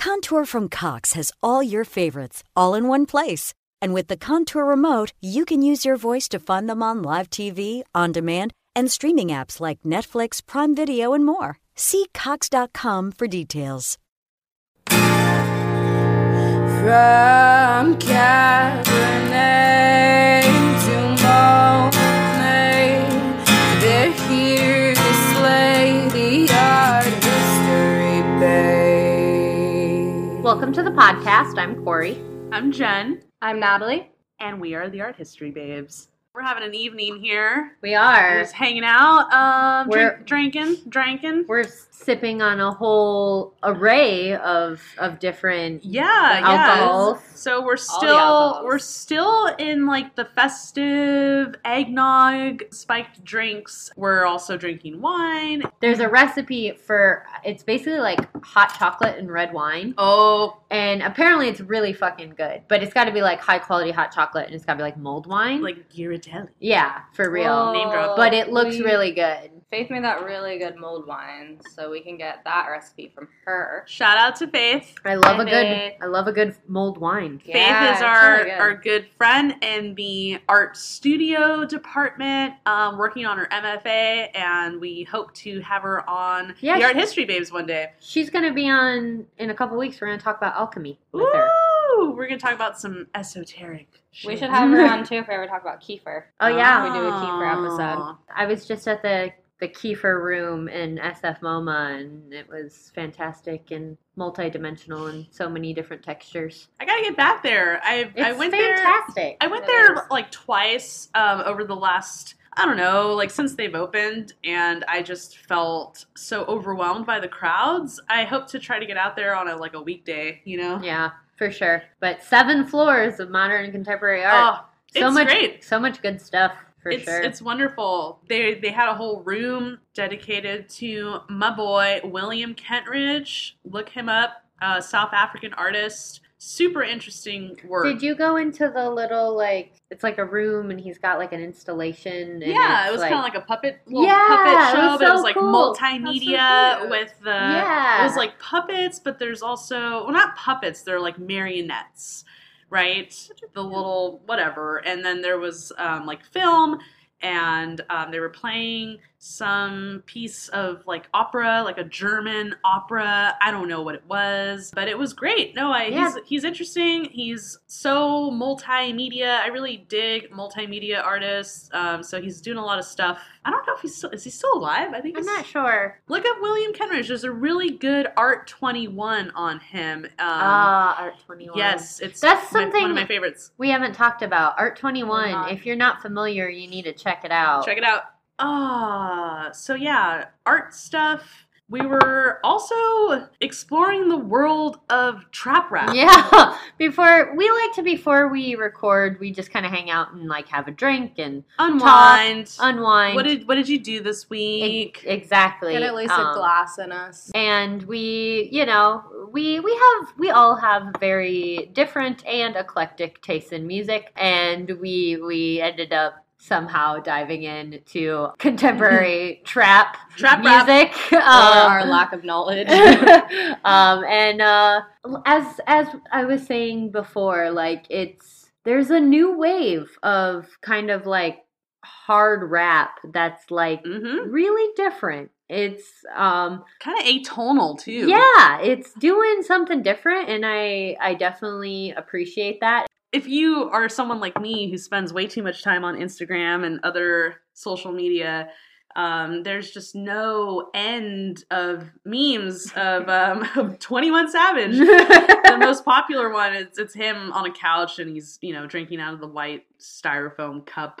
Contour from Cox has all your favorites, all in one place. And with the Contour remote, you can use your voice to find them on live TV, on demand, and streaming apps like Netflix, Prime Video, and more. See Cox.com for details. From Welcome to the podcast. I'm Corey. I'm Jen, I'm Natalie. and we are the Art History Babes. We're having an evening here. We are. Just hanging out, um, We're- drink, drinking, drinking. We're sipping on a whole array of of different Yeah, alcohols. yeah. So we're still we're still in like the festive eggnog spiked drinks. We're also drinking wine. There's a recipe for it's basically like hot chocolate and red wine. Oh, And apparently it's really fucking good. But it's gotta be like high quality hot chocolate and it's gotta be like mulled wine. like Ghirardelli. yeah, for real. Well, Name drop. but it looks really good. Faith made that really good mulled wine, so we can get that recipe from her. Shout out to Faith. I love Hi, a good Faith. I love a good mulled wine. Yeah, Faith is our really good. our good friend in the art studio department, um, working on her MFA, and we hope to have her on Yeah, the Art History Babes one day. She's gonna be on in a couple weeks. We're gonna talk about alchemy with her. Ooh, we're gonna talk about some esoteric. We should have her on too if we ever talk about Kiefer. Oh yeah, we do a Kiefer episode. I was just at the the Kiefer room in SF MoMA, and it was fantastic and multidimensional and so many different textures. I gotta get back there. I I went there. fantastic. I went there is. like twice um, over the last. I don't know, like since they've opened, and I just felt so overwhelmed by the crowds. I hope to try to get out there on a like a weekday, you know. yeah, for sure. But seven floors of modern and contemporary art. Oh, so it's much, great. so much good stuff for it's sure. it's wonderful. They they had a whole room dedicated to my boy William Kentridge. Look him up, uh, South African artist. Super interesting work. Did you go into the little like? It's like a room, and he's got like an installation. And yeah, it was like, kind of like a puppet, little Yeah, puppet it show, was but it was like cool. multimedia so with the. Yeah. It was like puppets, but there's also well, not puppets. They're like marionettes, right? The little whatever, and then there was um, like film, and um, they were playing some piece of like opera, like a German opera. I don't know what it was, but it was great. No, I Yeah. he's he's interesting. He's so multimedia. I really dig multimedia artists. Um, so he's doing a lot of stuff. I don't know if he's still is he still alive? I think I'm not sure. Look up William Kentridge. There's a really good Art 21 on him. Um, Ah, Art Twenty One. yes, it's That's my- something- one of my favorites. We haven't talked about Art 21. If you're not familiar, you need to check it out. Check it out. Ah, so yeah, art stuff. We were also exploring the world of trap rap. Yeah. Before we like to before we record, we just kind of hang out and like have a drink and Unwind. unwind. what did what did you do this E- week? exactly? Get at least Um, a glass in us. And we, you know, we we have we all have very different and eclectic tastes in music, and we we ended up somehow diving into contemporary trap Trap rap. music. or Um, our lack of knowledge. um, and uh, as as I was saying before, like it's there's a new wave of kind of like hard rap that's like Mm-hmm. really different. It's um Kind of atonal too. yeah, it's doing something different and I I definitely appreciate that. If you are someone like me who spends way too much time on Instagram and other social media, um, there's just no end of memes of, um, of 21 Savage. the most popular one is it's him on a couch and he's you know drinking out of the white styrofoam cup,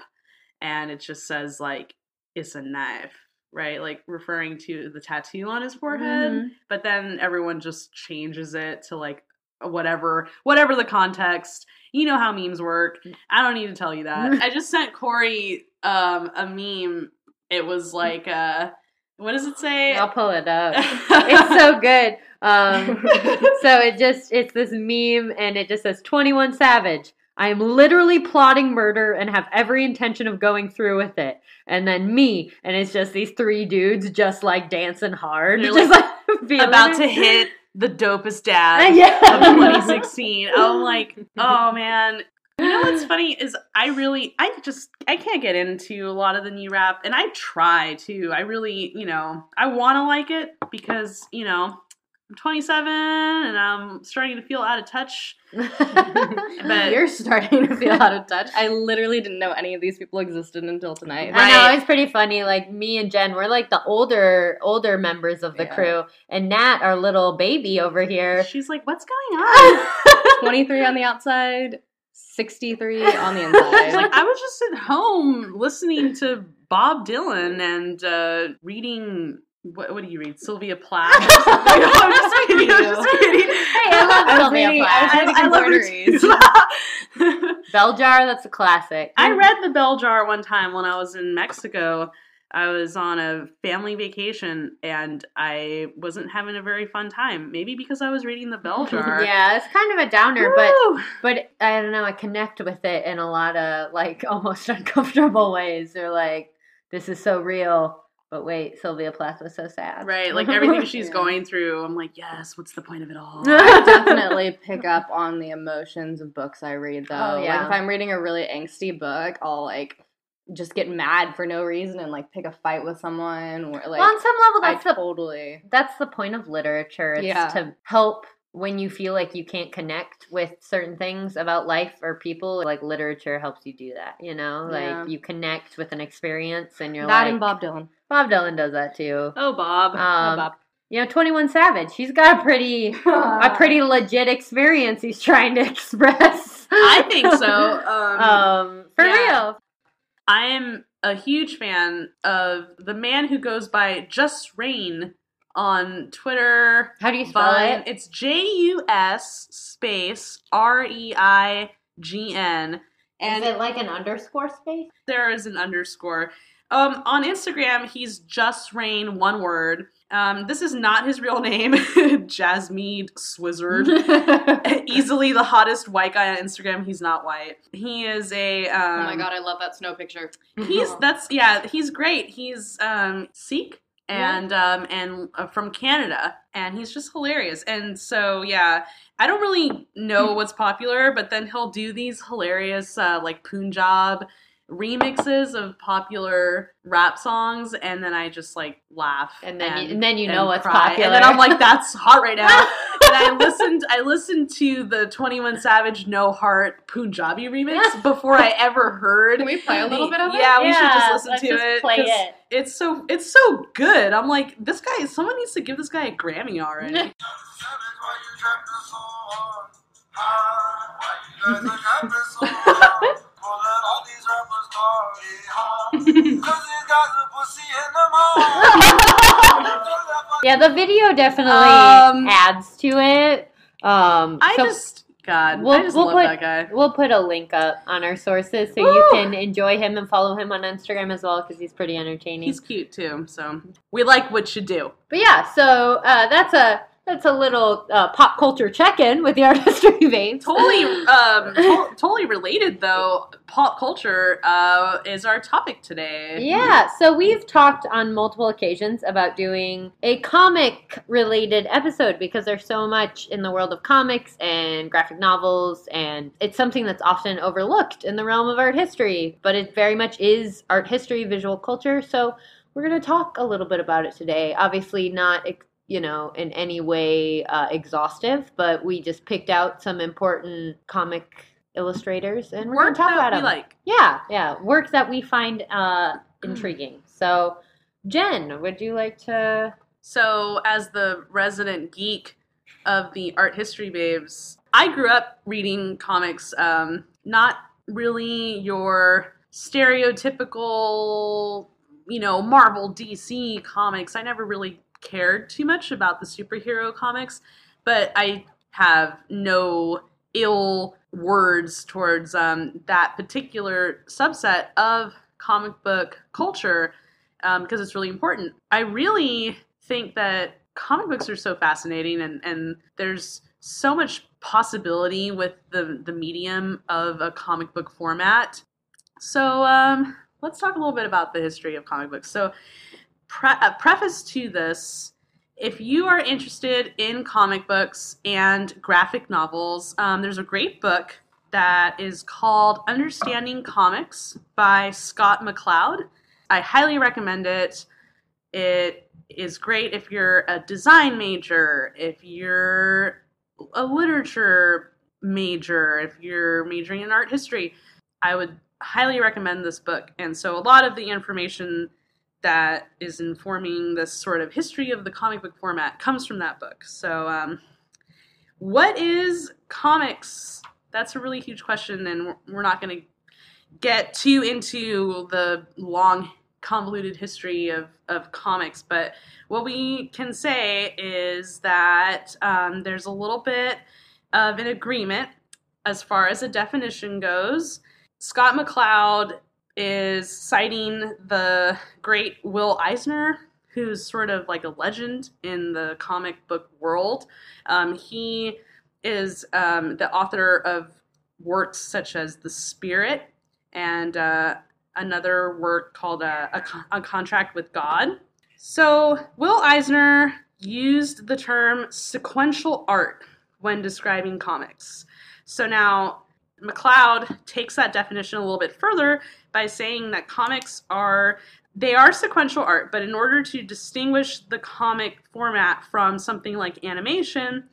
and it just says like it's a knife. right? Like referring to the tattoo on his forehead. Mhm. But then everyone just changes it to like whatever whatever the context. You know how memes work. I don't need to tell you that. I just sent Corey um a meme. It was like uh what does it say? I'll pull it up. it's so good. Um, so it just it's this meme and it just says 21 savage i am literally plotting murder and have every intention of going through with it and then me and it's just these three dudes just like dancing hard just like, feeling about it. to hit the dopest dad yeah of 2016. I'm like, oh man. You know what's funny is I really I just I can't get into a lot of the new rap and I try to. I really, you know, I want to like it because, you know, I'm 27 and I'm starting to feel out of touch. But- You're starting to feel out of touch. I literally didn't know any of these people existed until tonight. I know Right. it's pretty funny. Like me and Jen, we're like the older older members of the Yeah. crew, and Nat, our little baby over here. She's like, "What's going on?" 23 on the outside, 63 on the inside. like, "I was just at home listening to Bob Dylan and uh, reading what, what do you read? Sylvia Plath. No, I'm just kidding. I'm just kidding. Hey, I love I Sylvia reading- Plath. I was reading love her Bell jar, that's a classic. I read the bell jar one time when I was in Mexico. I was on a family vacation and I wasn't having a very fun time. Maybe because I was reading the bell jar. Yeah, it's kind of a downer, but but I don't know. I connect with it in a lot of like almost uncomfortable ways. They're like, this is so real, but wait, Sylvia Plath was so sad. right, like everything she's Yeah. going through. I'm like, yes. What's the point of it all? I definitely pick up on the emotions of books I read though. Oh, yeah. Like if I'm reading a really angsty book, I'll like just get mad for no reason and like pick a fight with someone or like well, on some level, I that's the totally that's the point of literature. It's Yeah. to help when you feel like you can't connect with certain things about life or people. Like literature helps you do that. You know, Yeah. like you connect with an experience, and you're that like and Bob Dylan. Bob Dylan does that too. Oh, Bob. Um, Bob. You know, Twenty One Savage. He's got a pretty a pretty legit experience. He's trying to express. I think so. Um, um, for yeah. real. I am a huge fan of the man who goes by Jus Reign on Twitter. How do you spell Vine. it? It's J U S space R E I G N. And Is it like an underscore space? there is an underscore. Um, on Instagram, he's JusReign, one word. Um, this is not his real name, Jasmeed Swizzard. Easily the hottest white guy on Instagram. He's not white. He is a. Um, oh my god, I love that snow picture. He's that's yeah. He's great. He's um Sikh and um and uh, from Canada, and he's just hilarious. And so yeah, I don't really know what's popular, but then he'll do these hilarious uh, like Punjab remixes of popular rap songs, and then I just like laugh, And then you- and then you know what's cry. popular. and then I'm like, that's hot right now. and I listened I listened to the 21 Savage No Heart Punjabi remix before I ever heard Can we play a little bit of it? Yeah, we should just listen let's to just it. play 'cause it. It's so it's so good. I'm like, this guy someone needs to give this guy a Grammy already. Yeah, the video definitely Um, adds to it. Um, I so just God, we'll, I just we'll love put that guy. we'll put a link up on our sources so you can enjoy him and follow him on Instagram as well because he's pretty entertaining. He's cute too, so we like what you do. But yeah, so uh, that's a that's a little uh, pop culture check in with the art history babes. Totally, um, to- totally related though. Pop culture uh, is our topic today. Yeah, so we've talked on multiple occasions about doing a comic related episode because there's so much in the world of comics and graphic novels, and it's something that's often overlooked in the realm of art history, but it very much is art history, visual culture. So we're going to talk a little bit about it today. Obviously, not. ex- You know, in any way uh, exhaustive, but we just picked out some important comic illustrators and we're going Work to talk that about we them. like. Yeah, yeah, work that we find uh, intriguing. So, Jen, would you like to? So, as the resident geek of the art history babes, I grew up reading comics. Um, not really your stereotypical you know, Marvel, DC comics. I never really cared too much about the superhero comics, but I have no ill words towards um, that particular subset of comic book culture um, because it's really important. I really think that comic books are so fascinating and, and there's so much possibility with the, the medium of a comic book format. So um, let's talk a little bit about the history of comic books. So, pre- a preface to this if you are interested in comic books and graphic novels, um, there's a great book that is called Understanding Comics by Scott McCloud. I highly recommend it. It is great if you're a design major, if you're a literature major, if you're majoring in art history. I would highly recommend this book. And so a lot of the information that is informing this sort of history of the comic book format comes from that book. So, um, what is comics? That's a really huge question, and we're not going to get too into the long, convoluted history of, of comics. But what we can say is that um, there's a little bit of an agreement as far as a definition goes. Scott McCloud is citing the great Will Eisner, who's sort of like a legend in the comic book world. Um, he is um, the author of works such as The Spirit and uh, another work called uh, a, a Contract with God. So, Will Eisner used the term sequential art when describing comics. So now McCloud takes that definition a little bit further by saying that comics are they are sequential art, but in order to distinguish the comic format from something like animation,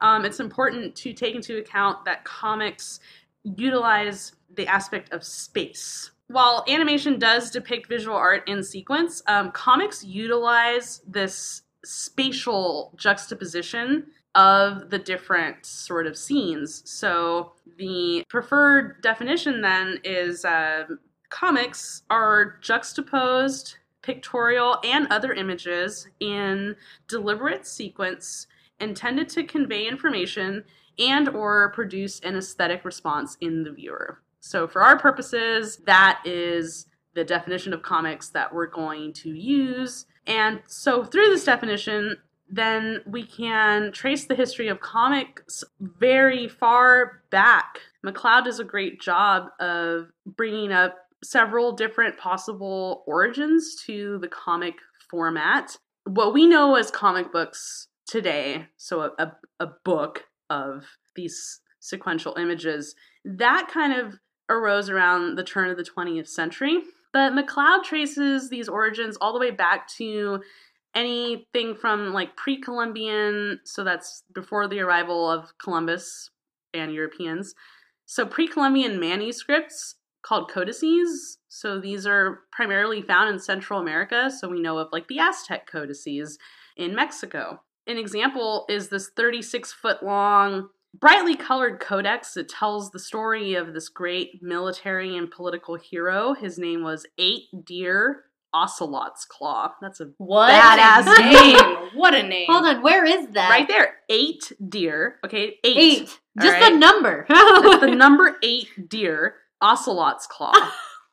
um, it's important to take into account that comics utilize the aspect of space. While animation does depict visual art in sequence, um, comics utilize this spatial juxtaposition of the different sort of scenes. So the preferred definition then is uh, comics are juxtaposed pictorial and other images in deliberate sequence intended to convey information and or produce an aesthetic response in the viewer. So for our purposes, that is the definition of comics that we're going to use. And so through this definition, then we can trace the history of comics very far back. McCloud does a great job of bringing up several different possible origins to the comic format. What we know as comic books today, so a, a, a book of these sequential images, that kind of arose around the turn of the 20th century. But McCloud traces these origins all the way back to anything from like pre Columbian, so that's before the arrival of Columbus and Europeans. So pre Columbian manuscripts called codices. So these are primarily found in Central America. So we know of like the Aztec codices in Mexico. An example is this 36 foot long, brightly colored codex that tells the story of this great military and political hero. His name was Eight Deer Ocelot's Claw. That's a What? badass name. name. What a name. Hold on, where is that? Right there. Eight deer. Okay, eight. Eight. All Just right? the number. The number eight deer, Ocelot's Claw.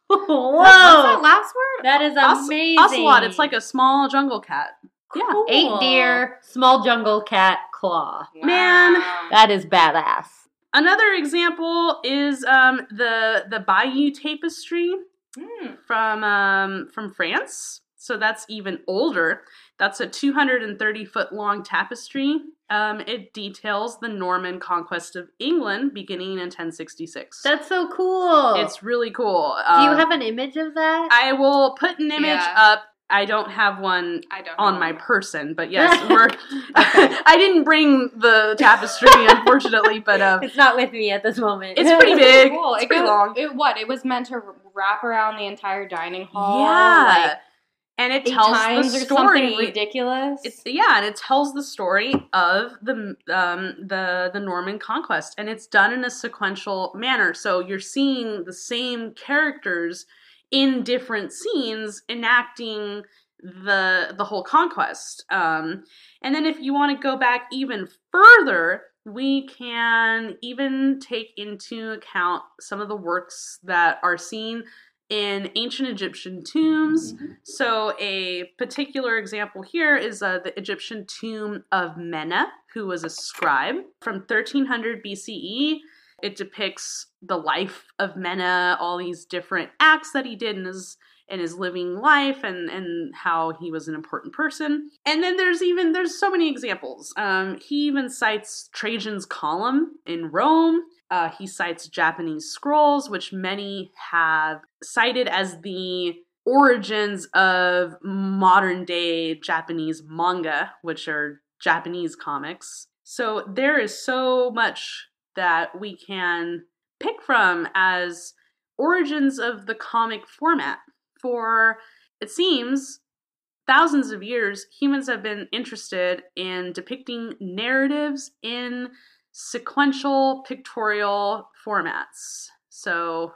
Whoa. What's that last word? That is Oce- amazing. Ocelot, it's like a small jungle cat. Yeah. Eight deer, small jungle cat claw. Man. That is badass. Another example is um, the the Bayeux Tapestry Hmm. from um, from France. So that's even older. That's a 230 foot long tapestry. Um, it details the Norman conquest of England beginning in 1066. That's so cool. it's really cool. Do you Um, have an image of that? I will put an image Yeah. up. I don't have one don't on my person, but yes, we're. I didn't bring the tapestry, unfortunately, but um, it's not with me at this moment. it's pretty big. Cool. It's It, pretty go- long. it what? It was meant to wrap around the entire dining hall. yeah, like, and it tells the or story. something ridiculous. It's yeah, and it tells the story of the um the the Norman conquest, and it's done in a sequential manner. So you're seeing the same characters in different scenes enacting the the whole conquest. Um, and then if you want to go back even further, we can even take into account some of the works that are seen in ancient Egyptian tombs. So, a particular example here is uh, the Egyptian tomb of Menna, who was a scribe from 1300 BCE. It depicts the life of Menna, all these different acts that he did in his in his living life and and how he was an important person. And then there's even there's so many examples. Um, he even cites Trajan's column in Rome. Uh, he cites Japanese scrolls, which many have cited as the origins of modern day Japanese manga, which are Japanese comics. So there is so much that we can pick from as origins of the comic format. For it seems thousands of years, humans have been interested in depicting narratives in sequential pictorial formats. So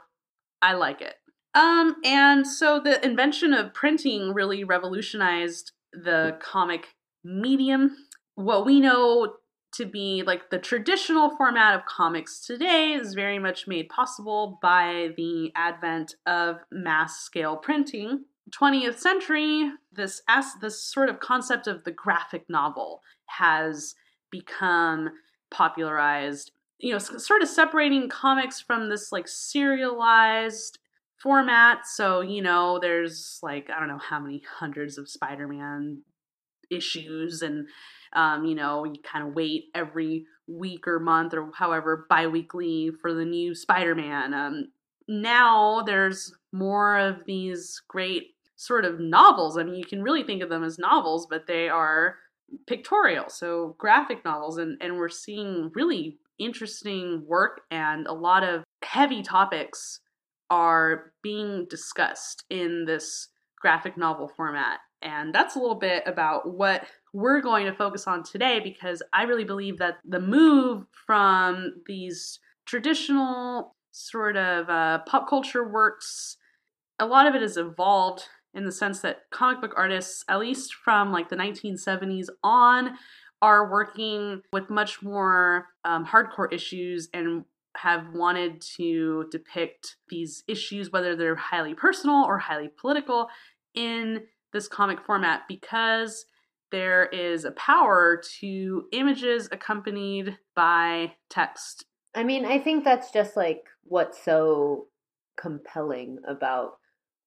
I like it. Um, and so the invention of printing really revolutionized the comic medium. What we know to be like the traditional format of comics today is very much made possible by the advent of mass scale printing. 20th century, this as this sort of concept of the graphic novel has become popularized. You know, sort of separating comics from this like serialized format. So, you know, there's like, I don't know how many hundreds of Spider Man issues, and, um, you know, you kind of wait every week or month or however bi weekly for the new Spider Man. Um, now there's more of these great sort of novels. I mean, you can really think of them as novels, but they are pictorial, so graphic novels, and, and we're seeing really interesting work and a lot of heavy topics are being discussed in this graphic novel format. And that's a little bit about what we're going to focus on today because I really believe that the move from these traditional sort of uh, pop culture works, a lot of it has evolved in the sense that comic book artists, at least from like the 1970s on, are working with much more um, hardcore issues and have wanted to depict these issues, whether they're highly personal or highly political, in this comic format because there is a power to images accompanied by text. I mean, I think that's just like what's so compelling about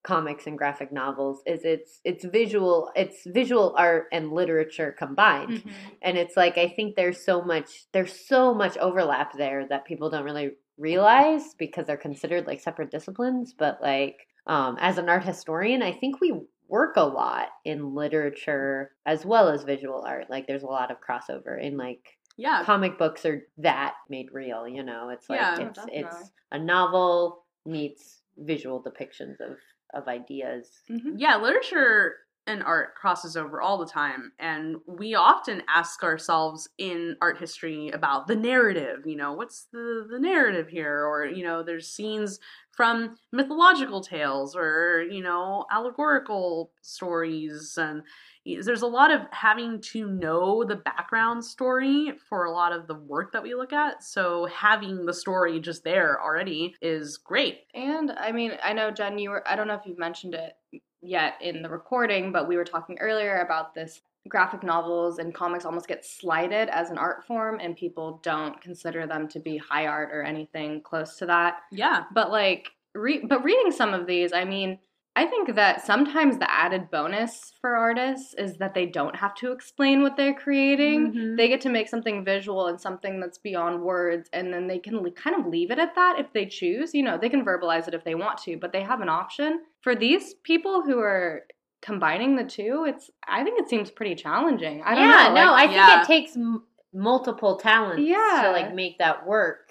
comics and graphic novels is it's it's visual it's visual art and literature combined. And it's like i think there's so much there's so much overlap there that people don't really realize because they're considered like separate disciplines. But like um, as an art historian i think we work a lot in literature as well as visual art like there's a lot of crossover in like Yeah. comic books are that made real you know it's like Yeah. It's definitely. it's a novel meets visual depictions of of ideas mm-hmm. Yeah, literature and art crosses over all the time. And we often ask ourselves in art history about the narrative, you know, what's the, the narrative here? Or, you know, there's scenes from mythological tales or, you know, allegorical stories. And there's a lot of having to know the background story for a lot of the work that we look at. So having the story just there already is great. And I mean, I know Jen, you were I don't know if you've mentioned it yet in the recording, but we were talking earlier about this graphic novels and comics almost get slighted as an art form and people don't consider them to be high art or anything close to that. Yeah. But like re- but reading some of these, I mean, I think that sometimes the added bonus for artists is that they don't have to explain what they're creating. Mhm. They get to make something visual and something that's beyond words, and then they can kind of leave it at that if they choose. You know, they can verbalize it if they want to, but they have an option. For these people who are combining the two, it's I think it seems pretty challenging. I don't yeah, know. no, like- I think yeah. it takes m- multiple talents Yeah. to like make that work.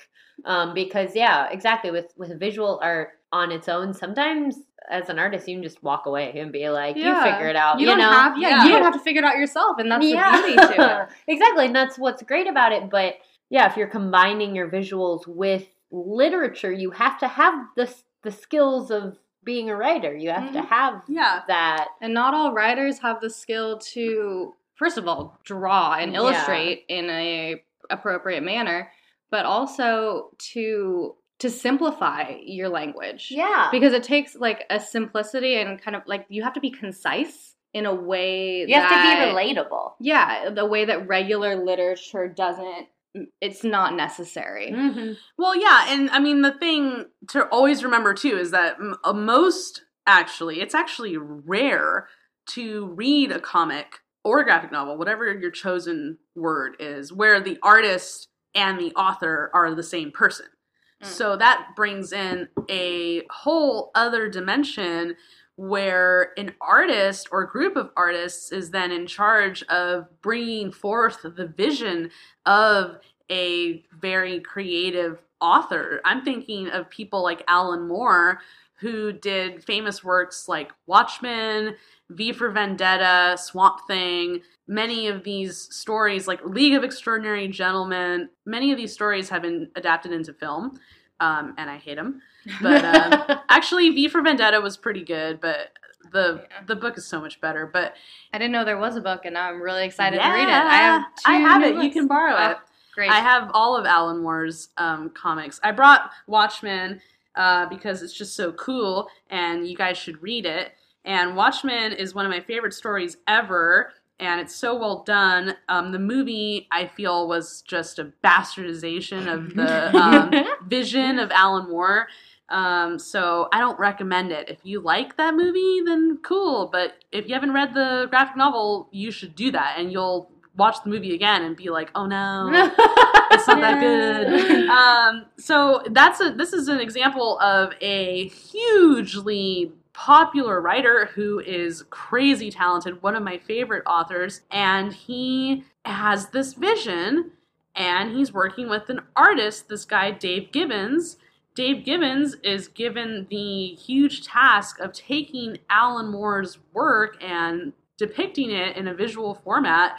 Um, because yeah, exactly with with visual art on its own, sometimes as an artist you can just walk away and be like, Yeah. you figure it out. you, You, don't know, have yeah, Yeah. you don't have to figure it out yourself, and that's the beauty to it. exactly, and that's what's great about it. But yeah, if you're combining your visuals with literature, you have to have the the skills of being a writer. You have to Mhm. have Yeah. that. And not all writers have the skill to, first of all, draw and Yeah. illustrate in a appropriate manner, but also to to simplify your language. Yeah. Because it takes like a simplicity and kind of like you have to be concise in a way You have to be relatable. Yeah, the way that regular literature doesn't it's not necessary. Mm-hmm. Well, yeah, and I mean the thing to always remember too is that uh, most actually, it's actually rare to read a comic or a graphic novel, whatever your chosen word is, where the artist and the author are the same person. Mm. So that brings in a whole other dimension where an artist or group of artists is then in charge of bringing forth the vision of a very creative author. I'm thinking of people like Alan Moore, who did famous works like Watchmen, V for Vendetta, Swamp Thing. Many of these stories, like League of Extraordinary Gentlemen, many of these stories have been adapted into film, um, and I hate them. But um, actually, V for Vendetta was pretty good, but the Yeah. the book is so much better. But I didn't know there was a book and now I'm really excited to read it. I have two I have it. You can borrow Oh, it. Great. I have all of Alan Moore's um, comics. I brought Watchmen uh, because it's just so cool, and you guys should read it. And Watchmen is one of my favorite stories ever, and it's so well done. Um, the movie, I feel, was just a bastardization of the um, vision of Alan Moore. Um, so I don't recommend it. If you like that movie, then cool. But if you haven't read the graphic novel, you should do that, and you'll watch the movie again and be like, "Oh no, it's not that good." Um, so that's a this is an example of a hugely popular writer who is crazy talented, one of my favorite authors, and he has this vision and he's working with an artist, this guy Dave Gibbons. Dave Gibbons is given the huge task of taking Alan Moore's work and depicting it in a visual format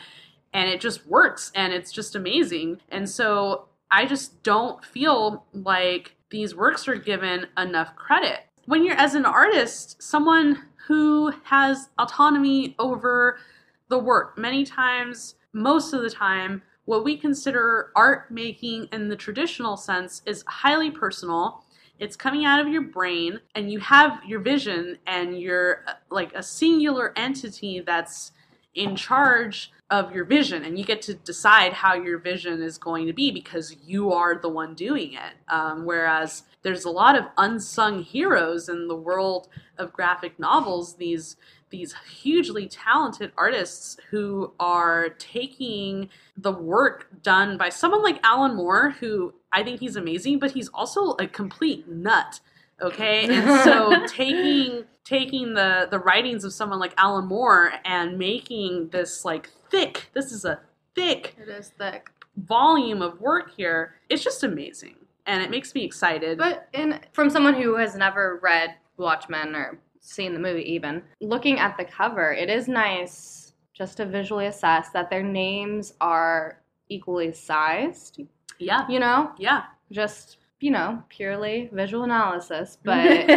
and it just works and it's just amazing. And so I just don't feel like these works are given enough credit. When you're as an artist, someone who has autonomy over the work, many times, most of the time, what we consider art making in the traditional sense is highly personal. It's coming out of your brain, and you have your vision, and you're uh, like a singular entity that's in charge of your vision, and you get to decide how your vision is going to be because you are the one doing it. Um, whereas there's a lot of unsung heroes in the world of graphic novels. These these hugely talented artists who are taking the work done by someone like Alan Moore, who I think he's amazing, but he's also a complete nut. Okay, and so taking taking the the writings of someone like Alan Moore and making this like thick. This is a thick it is thick. volume of work here. It's just amazing, and it makes me excited. But in from someone who has never read Watchmen or seen the movie even, looking at the cover, it is nice just to visually assess that their names are equally sized, yeah, you know? yeah. Just, you know, purely visual analysis, but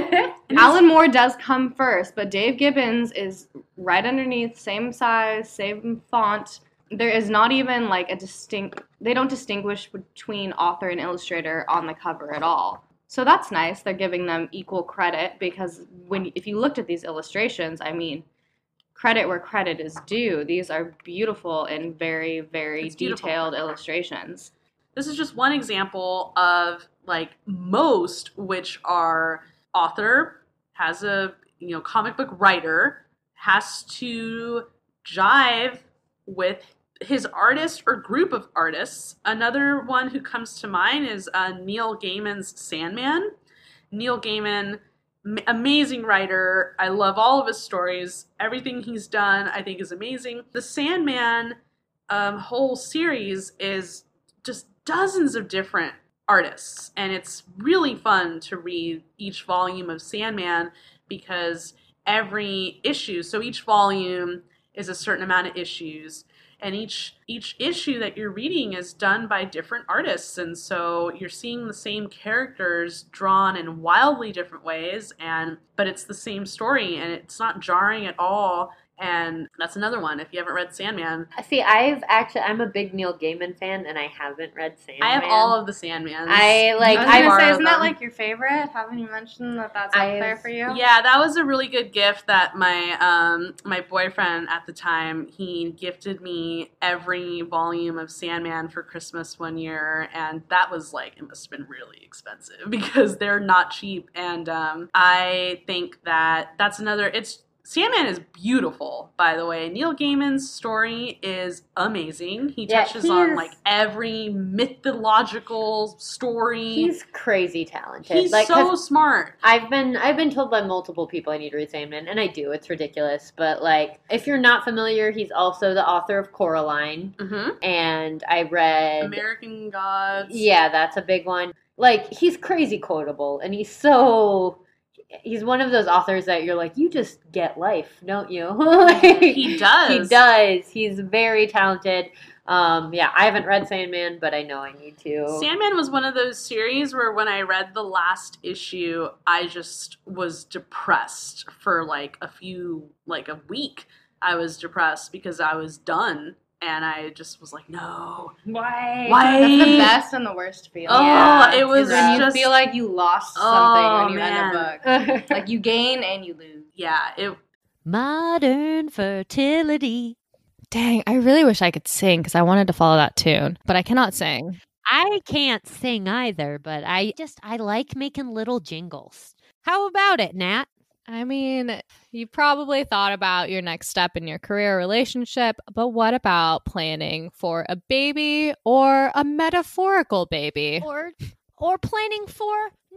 Alan Moore does come first, but Dave Gibbons is right underneath, same size, same font. There is not even like a distinct, they don't distinguish between author and illustrator on the cover at all. So that's nice. They're giving them equal credit because when if you looked at these illustrations, I mean, credit where credit is due. These are beautiful and very very It's beautiful. detailed illustrations. This is just one example of like most which are author has a you know comic book writer has to jive with his artist or group of artists. Another one who comes to mind is uh, neil gaiman's sandman. Neil gaiman m- amazing writer. I love all of his stories. Everything he's done i think is amazing. The sandman um, whole series is just dozens of different artists and it's really fun to read each volume of sandman because every issue so each volume is a certain amount of issues and each each issue that you're reading is done by different artists and so you're seeing the same characters drawn in wildly different ways and but it's the same story and it's not jarring at all and that's another one if you haven't read sandman See, I've actually I'm a big Neil Gaiman fan, and I haven't read Sandman. i have all of the sandmans I like. I was I gonna say, isn't that like your favorite? Haven't you mentioned that that's up I've- there for you? Yeah, that was a really good gift that my um my boyfriend at the time he gifted me every volume of Sandman for Christmas one year and that was like it must have been really expensive because they're not cheap and um I think that that's another it's Sandman is beautiful, by the way. Neil Gaiman's story is amazing. He Yeah, touches he on like every mythological story. He's crazy talented. He's like, so smart. I've been I've been told by multiple people I need to read Sandman, and I do. It's ridiculous, but like if you're not familiar, he's also the author of Coraline, hmm and I read. American Gods. Yeah, that's a big one. Like he's crazy quotable, and he's so. He's one of those authors that you're like, you just get life, don't you? Like, He does. He does. He's very talented. Um, yeah, I haven't read Sandman, but I know I need to. Sandman was one of those series where when I read the last issue, I just was depressed for like a few, like a week. I was depressed because I was done. And I just was like, no. Why? Why? That's the best and the worst feeling. Oh, Yeah, it was is when you feel like you lost oh, something Oh, when you man. end a book. Like you gain and you lose. Yeah, it. Modern fertility. Dang, I really wish I could sing because I wanted to follow that tune, but I cannot sing. I can't sing either, but I just I like making little jingles. How about it, Nat? I mean, you probably thought about your next step in your career relationship, but what about planning for a baby or a metaphorical baby? Or or planning for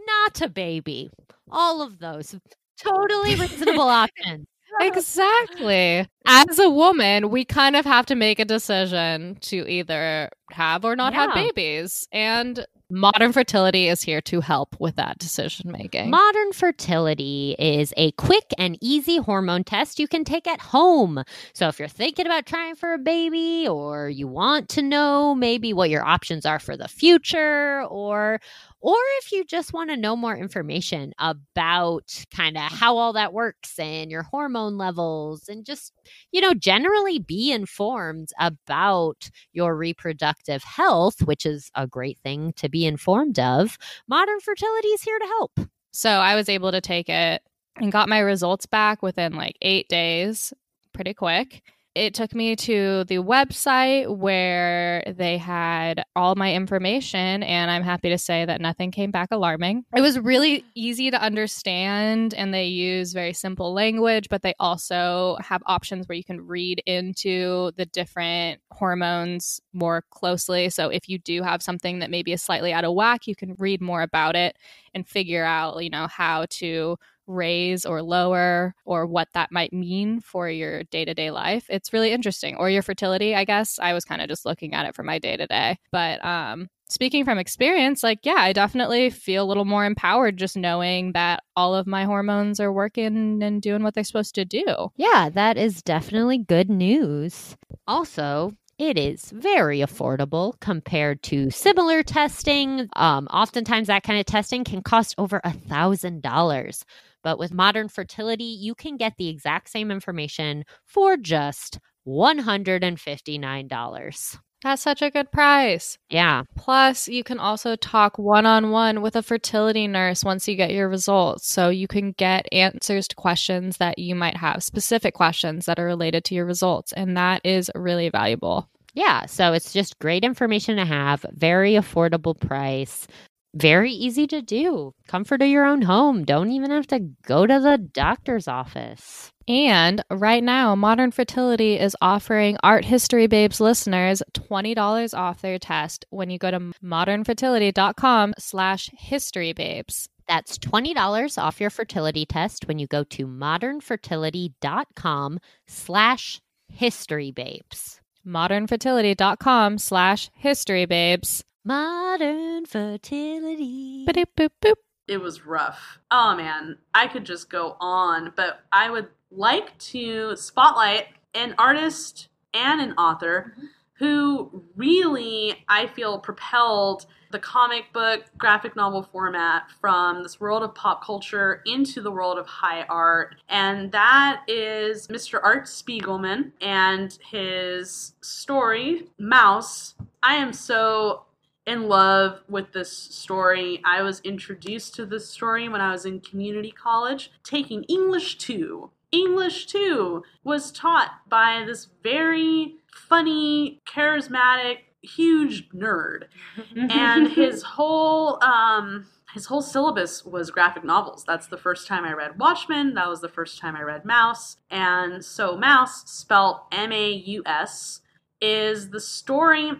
not a baby. All of those totally reasonable options. Exactly. As a woman, we kind of have to make a decision to either have or not have babies. And modern fertility is here to help with that decision making. Modern fertility is a quick and easy hormone test you can take at home. So if you're thinking about trying for a baby or you want to know maybe what your options are for the future or or if you just want to know more information about kind of how all that works and your hormone levels and just you know generally be informed about your reproductive health, which is a great thing to be informed of, modern fertility is here to help. So I was able to take it and got my results back within like eight days, pretty quick. It took me to the website where they had all my information, and I'm happy to say that nothing came back alarming. It was really easy to understand, and they use very simple language, but they also have options where you can read into the different hormones more closely. So if you do have something that maybe is slightly out of whack, you can read more about it and figure out, you know, how to raise or lower or what that might mean for your day-to-day life. It's really interesting. Or your fertility, I guess. I was kind of just looking at it for my day-to-day. But um speaking from experience, like yeah, I definitely feel a little more empowered just knowing that all of my hormones are working and doing what they're supposed to do. Yeah, that is definitely good news. Also, it is very affordable compared to similar testing. Um, oftentimes, that kind of testing can cost over a thousand dollars. But with modern fertility, you can get the exact same information for just $159. That's such a good price. Yeah. Plus, you can also talk one on one with a fertility nurse once you get your results. So you can get answers to questions that you might have, specific questions that are related to your results. And that is really valuable. Yeah. So it's just great information to have, very affordable price, very easy to do. Comfort of your own home. Don't even have to go to the doctor's office. And right now, Modern Fertility is offering Art History Babes listeners $20 off their test when you go to modernfertility.com slash historybabes. That's $20 off your fertility test when you go to modernfertility.com slash historybabes. modernfertility.com slash historybabes. Modern fertility. Boop, boop, boop. it was rough. Oh man, I could just go on, but I would like to spotlight an artist and an author mm-hmm. who really, I feel, propelled the comic book graphic novel format from this world of pop culture into the world of high art. And that is Mr. Art Spiegelman and his story, Maus. I am so in love with this story. I was introduced to this story when I was in community college, taking English 2. English 2 was taught by this very funny, charismatic, huge nerd. and his whole um his whole syllabus was graphic novels. That's the first time I read Watchmen. That was the first time I read Maus. And so Maus, spelled M A U S, is the story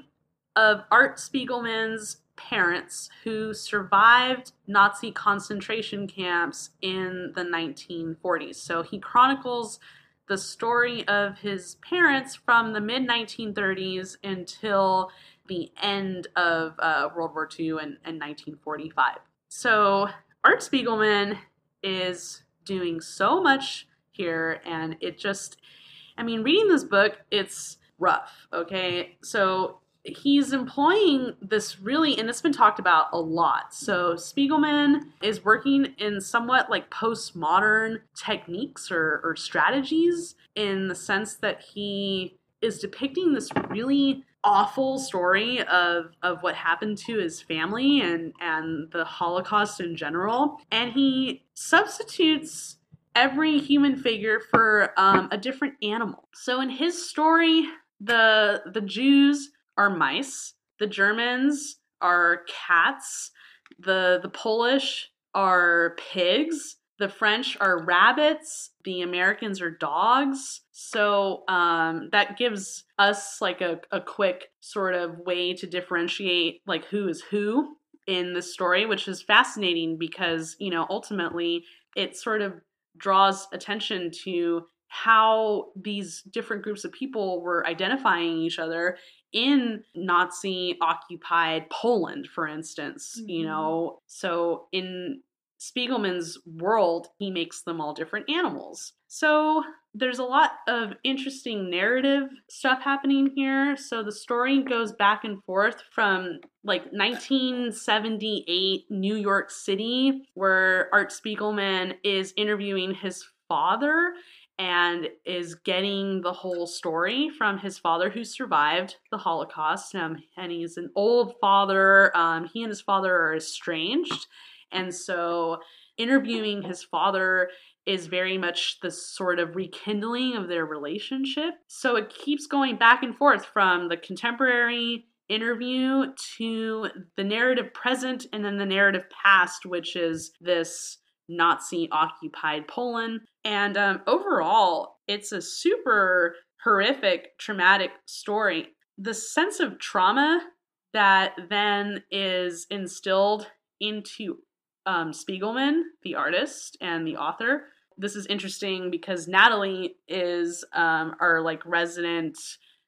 of Art Spiegelman's parents who survived Nazi concentration camps in the 1940s. So he chronicles the story of his parents from the mid 1930s until the end of uh, World War II and, and 1945. So Art Spiegelman is doing so much here, and it just, I mean, reading this book, it's rough, okay? So he's employing this really, and it's been talked about a lot. So Spiegelman is working in somewhat like postmodern techniques or, or strategies in the sense that he is depicting this really awful story of of what happened to his family and and the Holocaust in general, and he substitutes every human figure for um, a different animal. So in his story, the the Jews are mice, the Germans are cats, the the Polish are pigs, the French are rabbits, the Americans are dogs. So um, that gives us like a, a quick sort of way to differentiate like who is who in the story, which is fascinating because, you know, ultimately it sort of draws attention to how these different groups of people were identifying each other in Nazi occupied Poland, for instance, mm-hmm. you know. So in Spiegelman's world, he makes them all different animals. So there's a lot of interesting narrative stuff happening here. So the story goes back and forth from like 1978 New York City, where Art Spiegelman is interviewing his father and is getting the whole story from his father who survived the Holocaust. Um, and he's an old father. Um, he and his father are estranged. And so interviewing his father is very much the sort of rekindling of their relationship. So it keeps going back and forth from the contemporary interview to the narrative present and then the narrative past, which is this Nazi occupied Poland. And um, overall, it's a super horrific, traumatic story. The sense of trauma that then is instilled into um, Spiegelman, the artist and the author. This is interesting because Natalie is um, our like resident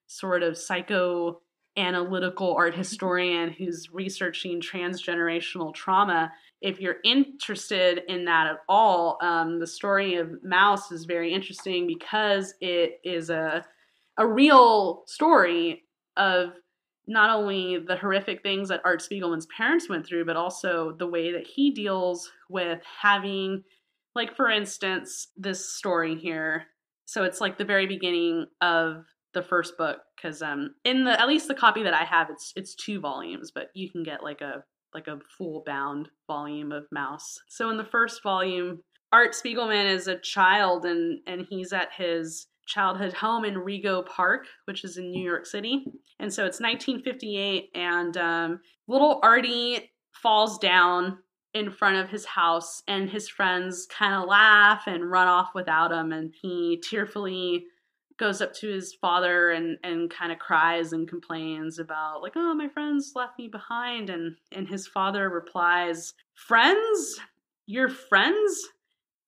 sort of psychoanalytical art historian who's researching transgenerational trauma if you're interested in that at all, um, the story of Maus is very interesting because it is a a real story of not only the horrific things that Art Spiegelman's parents went through, but also the way that he deals with having, like for instance, this story here. So it's like the very beginning of the first book because um in the at least the copy that I have it's it's two volumes, but you can get like a like a full bound volume of Maus. So in the first volume, Art Spiegelman is a child and and he's at his childhood home in Rego Park, which is in New York City. And so it's 1958, and um, little Artie falls down in front of his house, and his friends kind of laugh and run off without him. And he tearfully goes up to his father and and kind of cries and complains about like oh my friends left me behind and and his father replies friends? Your friends?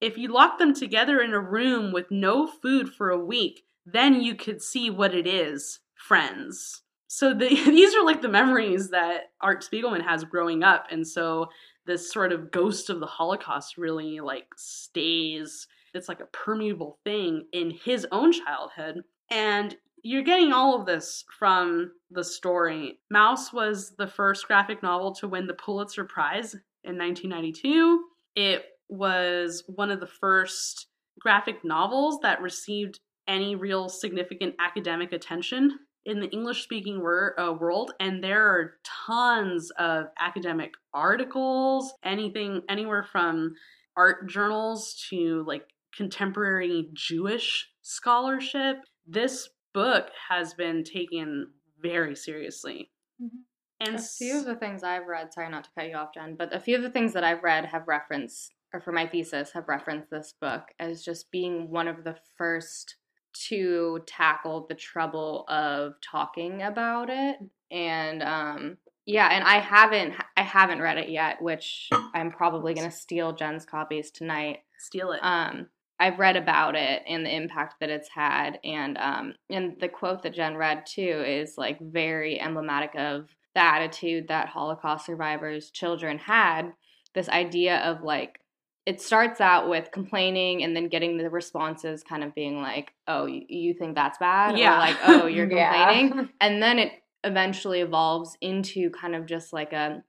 If you lock them together in a room with no food for a week then you could see what it is friends. So the, these are like the memories that art spiegelman has growing up and so this sort of ghost of the holocaust really like stays it's like a permeable thing in his own childhood. And you're getting all of this from the story. Maus was the first graphic novel to win the Pulitzer Prize in 1992. It was one of the first graphic novels that received any real significant academic attention in the English speaking wor- uh, world, and there are tons of academic articles, anything, anywhere from art journals to like contemporary Jewish scholarship. This book has been taken very seriously. And a few of the things I've read, sorry not to cut you off, Jen, but a few of the things that I've read have referenced, or for my thesis, have referenced this book as just being one of the first to tackle the trouble of talking about it. And um, yeah, and I haven't, I haven't read it yet, which I'm probably gonna steal Jen's copies tonight. steal it. Um, I've read about it and the impact that it's had, and um, and the quote that Jen read too is like very emblematic of the attitude that Holocaust survivors' children had. This idea of like it starts out with complaining and then getting the responses kind of being like, "Oh, you, think that's bad?" Yeah. or like, "Oh, you're Yeah. complaining," and then it eventually evolves into kind of just like a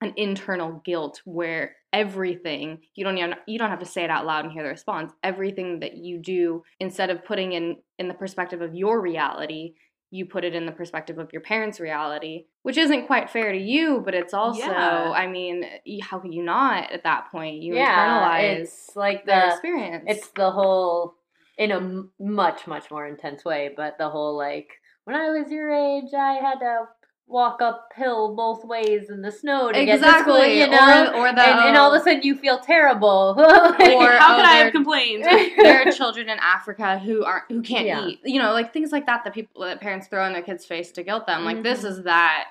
an internal guilt where everything. You don't even you don't have to say it out loud and hear the response. Everything that you do instead of putting in in the perspective of your reality you put it in the perspective of your parents reality which isn't quite fair to you but it's also Yeah. i mean how could you not at that point? You yeah, internalize it's like the experience. it's the whole in a m- much much more intense way, but the whole like when I was your age, I had to walk uphill both ways in the snow to get to school, Exactly. you know, Or- or the, and, and all of oh. a sudden you feel terrible. Or, How oh, could I have complained? there are children in Africa who aren't who can't Yeah. eat. You know, like things like that that people that parents throw in their kids' face to guilt them. Like this Mhm. is that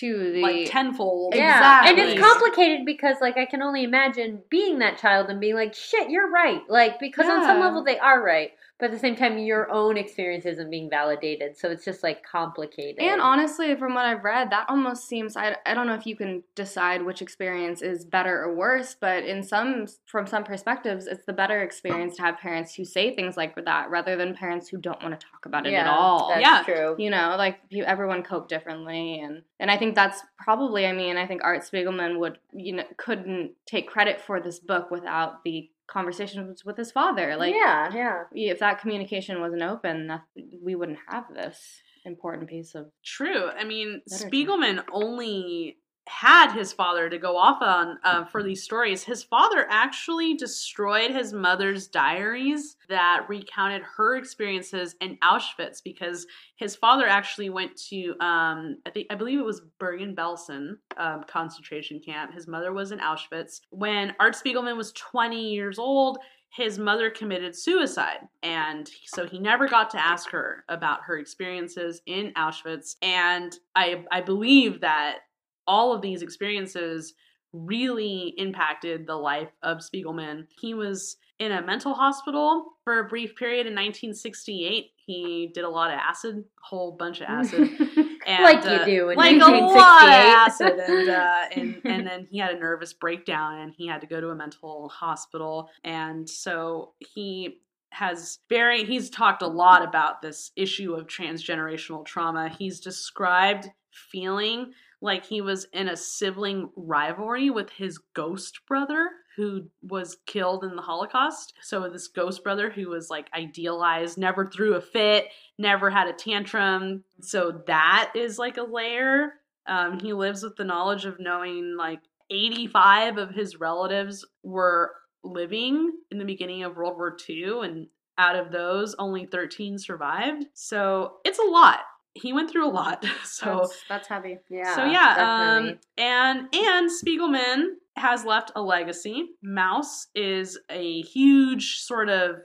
to the like tenfold. Yeah, and it's complicated because like I can only imagine being that child and being like, "Shit, you're right." Like because on some level they are right, but at the same time your own experience isn't being validated, so it's just like complicated. And honestly, from what I've read, that almost seems I, I don't know if you can decide which experience is better or worse, but in some from some perspectives, it's the better experience to have parents who say things like that rather than parents who don't want to talk about it yeah, at all. That's Yeah. true. you know like everyone cope differently and and i think that's probably i mean i think art spiegelman would you know couldn't take credit for this book without the conversations with his father like yeah, yeah. if that communication wasn't open that, we wouldn't have this important piece of True. I mean, Literature. Spiegelman only had his father to go off on uh, for these stories. His father actually destroyed his mother's diaries that recounted her experiences in Auschwitz because his father actually went to, um, I think, I believe it was Bergen-Belsen um, concentration camp. His mother was in Auschwitz when Art Spiegelman was 20 years old his mother committed suicide and so he never got to ask her about her experiences in Auschwitz and I I believe that all of these experiences really impacted the life of Spiegelman. He was in a mental hospital for a brief period in 1968. He did a lot of acid, a whole bunch of acid. And, Like you uh, do in like a lot of 1968. acid, and, uh, and and then he had a nervous breakdown, and he had to go to a mental hospital, and so he has very he's talked a lot about this issue of transgenerational trauma. He's described feeling like he was in a sibling rivalry with his ghost brother who was killed in the Holocaust. So this ghost brother who was like idealized, never threw a fit, never had a tantrum. So that is like a layer. Um, he lives with the knowledge of knowing like 85 of his relatives were living in the beginning of World War II, and out of those, only 13 survived. So it's a lot. He went through a lot. So that's, that's heavy Yeah. so yeah, um, and and Spiegelman has left a legacy. Maus is a huge sort of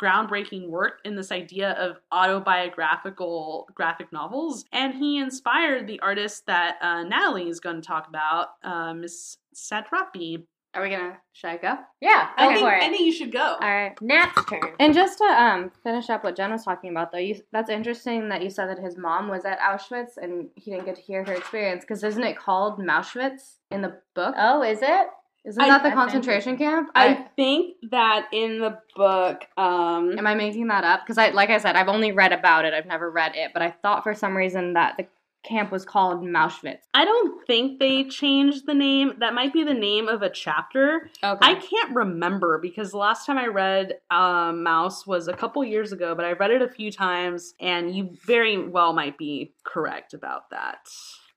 groundbreaking work in this idea of autobiographical graphic novels, and he inspired the artist that uh, Natalie is going to talk about, uh, Miss Satrapi. Are we gonna should i go yeah, go I think for it. I think you should go. all right Nat's turn. And just to um, finish up what Jen was talking about, though, you, that's interesting that you said that his mom was at Auschwitz and he didn't get to hear her experience because isn't it called Mauschwitz in the book? Oh, is it? Isn't I- that the That's concentration camp? I think that in the book, um, Am I making that up? Because I, like I said, I've only read about it. I've never read it, but I thought for some reason that the camp was called Mauschwitz. I don't think they changed the name. That might be the name of a chapter. Okay. I can't remember because the last time I read um, Maus was a couple years ago, but I read it a few times, and you very well might be correct about that.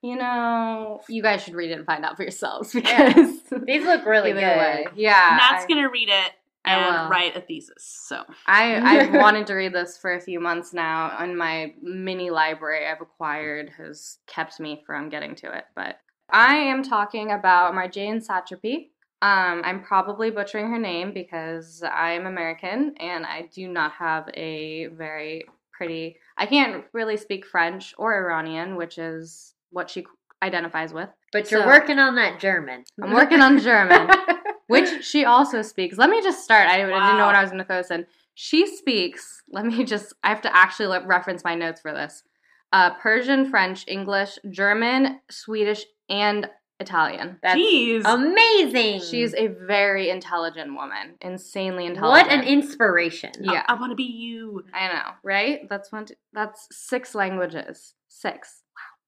you know, you guys should read it and find out for yourselves because These look really good. way, yeah. Matt's I- gonna read it I and will. write a thesis. So I I've wanted to read this for a few months now, and my mini library I've acquired has kept me from getting to it. But I am talking about Marjane Satrapi. Um, I'm probably butchering her name because I'm American and I do not have a very pretty. I can't really speak French or Iranian, which is what she identifies with. But you're So- working on that German. I'm working on German. which she also speaks. Let me just start. I, I didn't know Wow. what I was going to throw this in. She speaks. Let me just. I have to actually le- reference my notes for this. Uh, Persian, French, English, German, Swedish, and Italian. That's Jeez. amazing. She's a very intelligent woman, insanely intelligent. what an inspiration. Yeah. I, want to be you. I know, right? That's one. That's six languages. Six.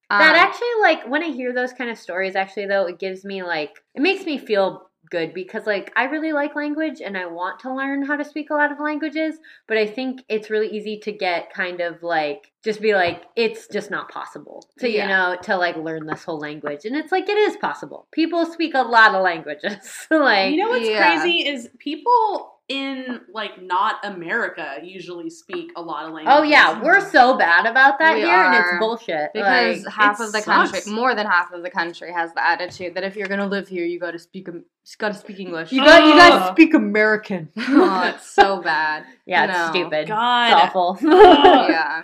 Wow. That Um, actually, like, when I hear those kind of stories, actually, though, it gives me, like, it makes me feel good because, like, I really like language and I want to learn how to speak a lot of languages, but I think it's really easy to get kind of like, just be like, it's just not possible to, Yeah. you know, to, like, learn this whole language. And it's like, it is possible. People speak a lot of languages. like, You know what's Yeah. crazy is people in like not America usually speak a lot of languages. oh, yeah, we're so bad about that We here and it's bullshit. because Like, half of the sucks. country, more than half of the country, has the attitude that if you're gonna live here, you got to speak, you got to speak English. you got, you got to speak American. oh, it's so bad. yeah, it's stupid. God. It's awful. yeah.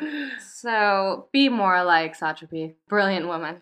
So be more like Satrapi, brilliant woman.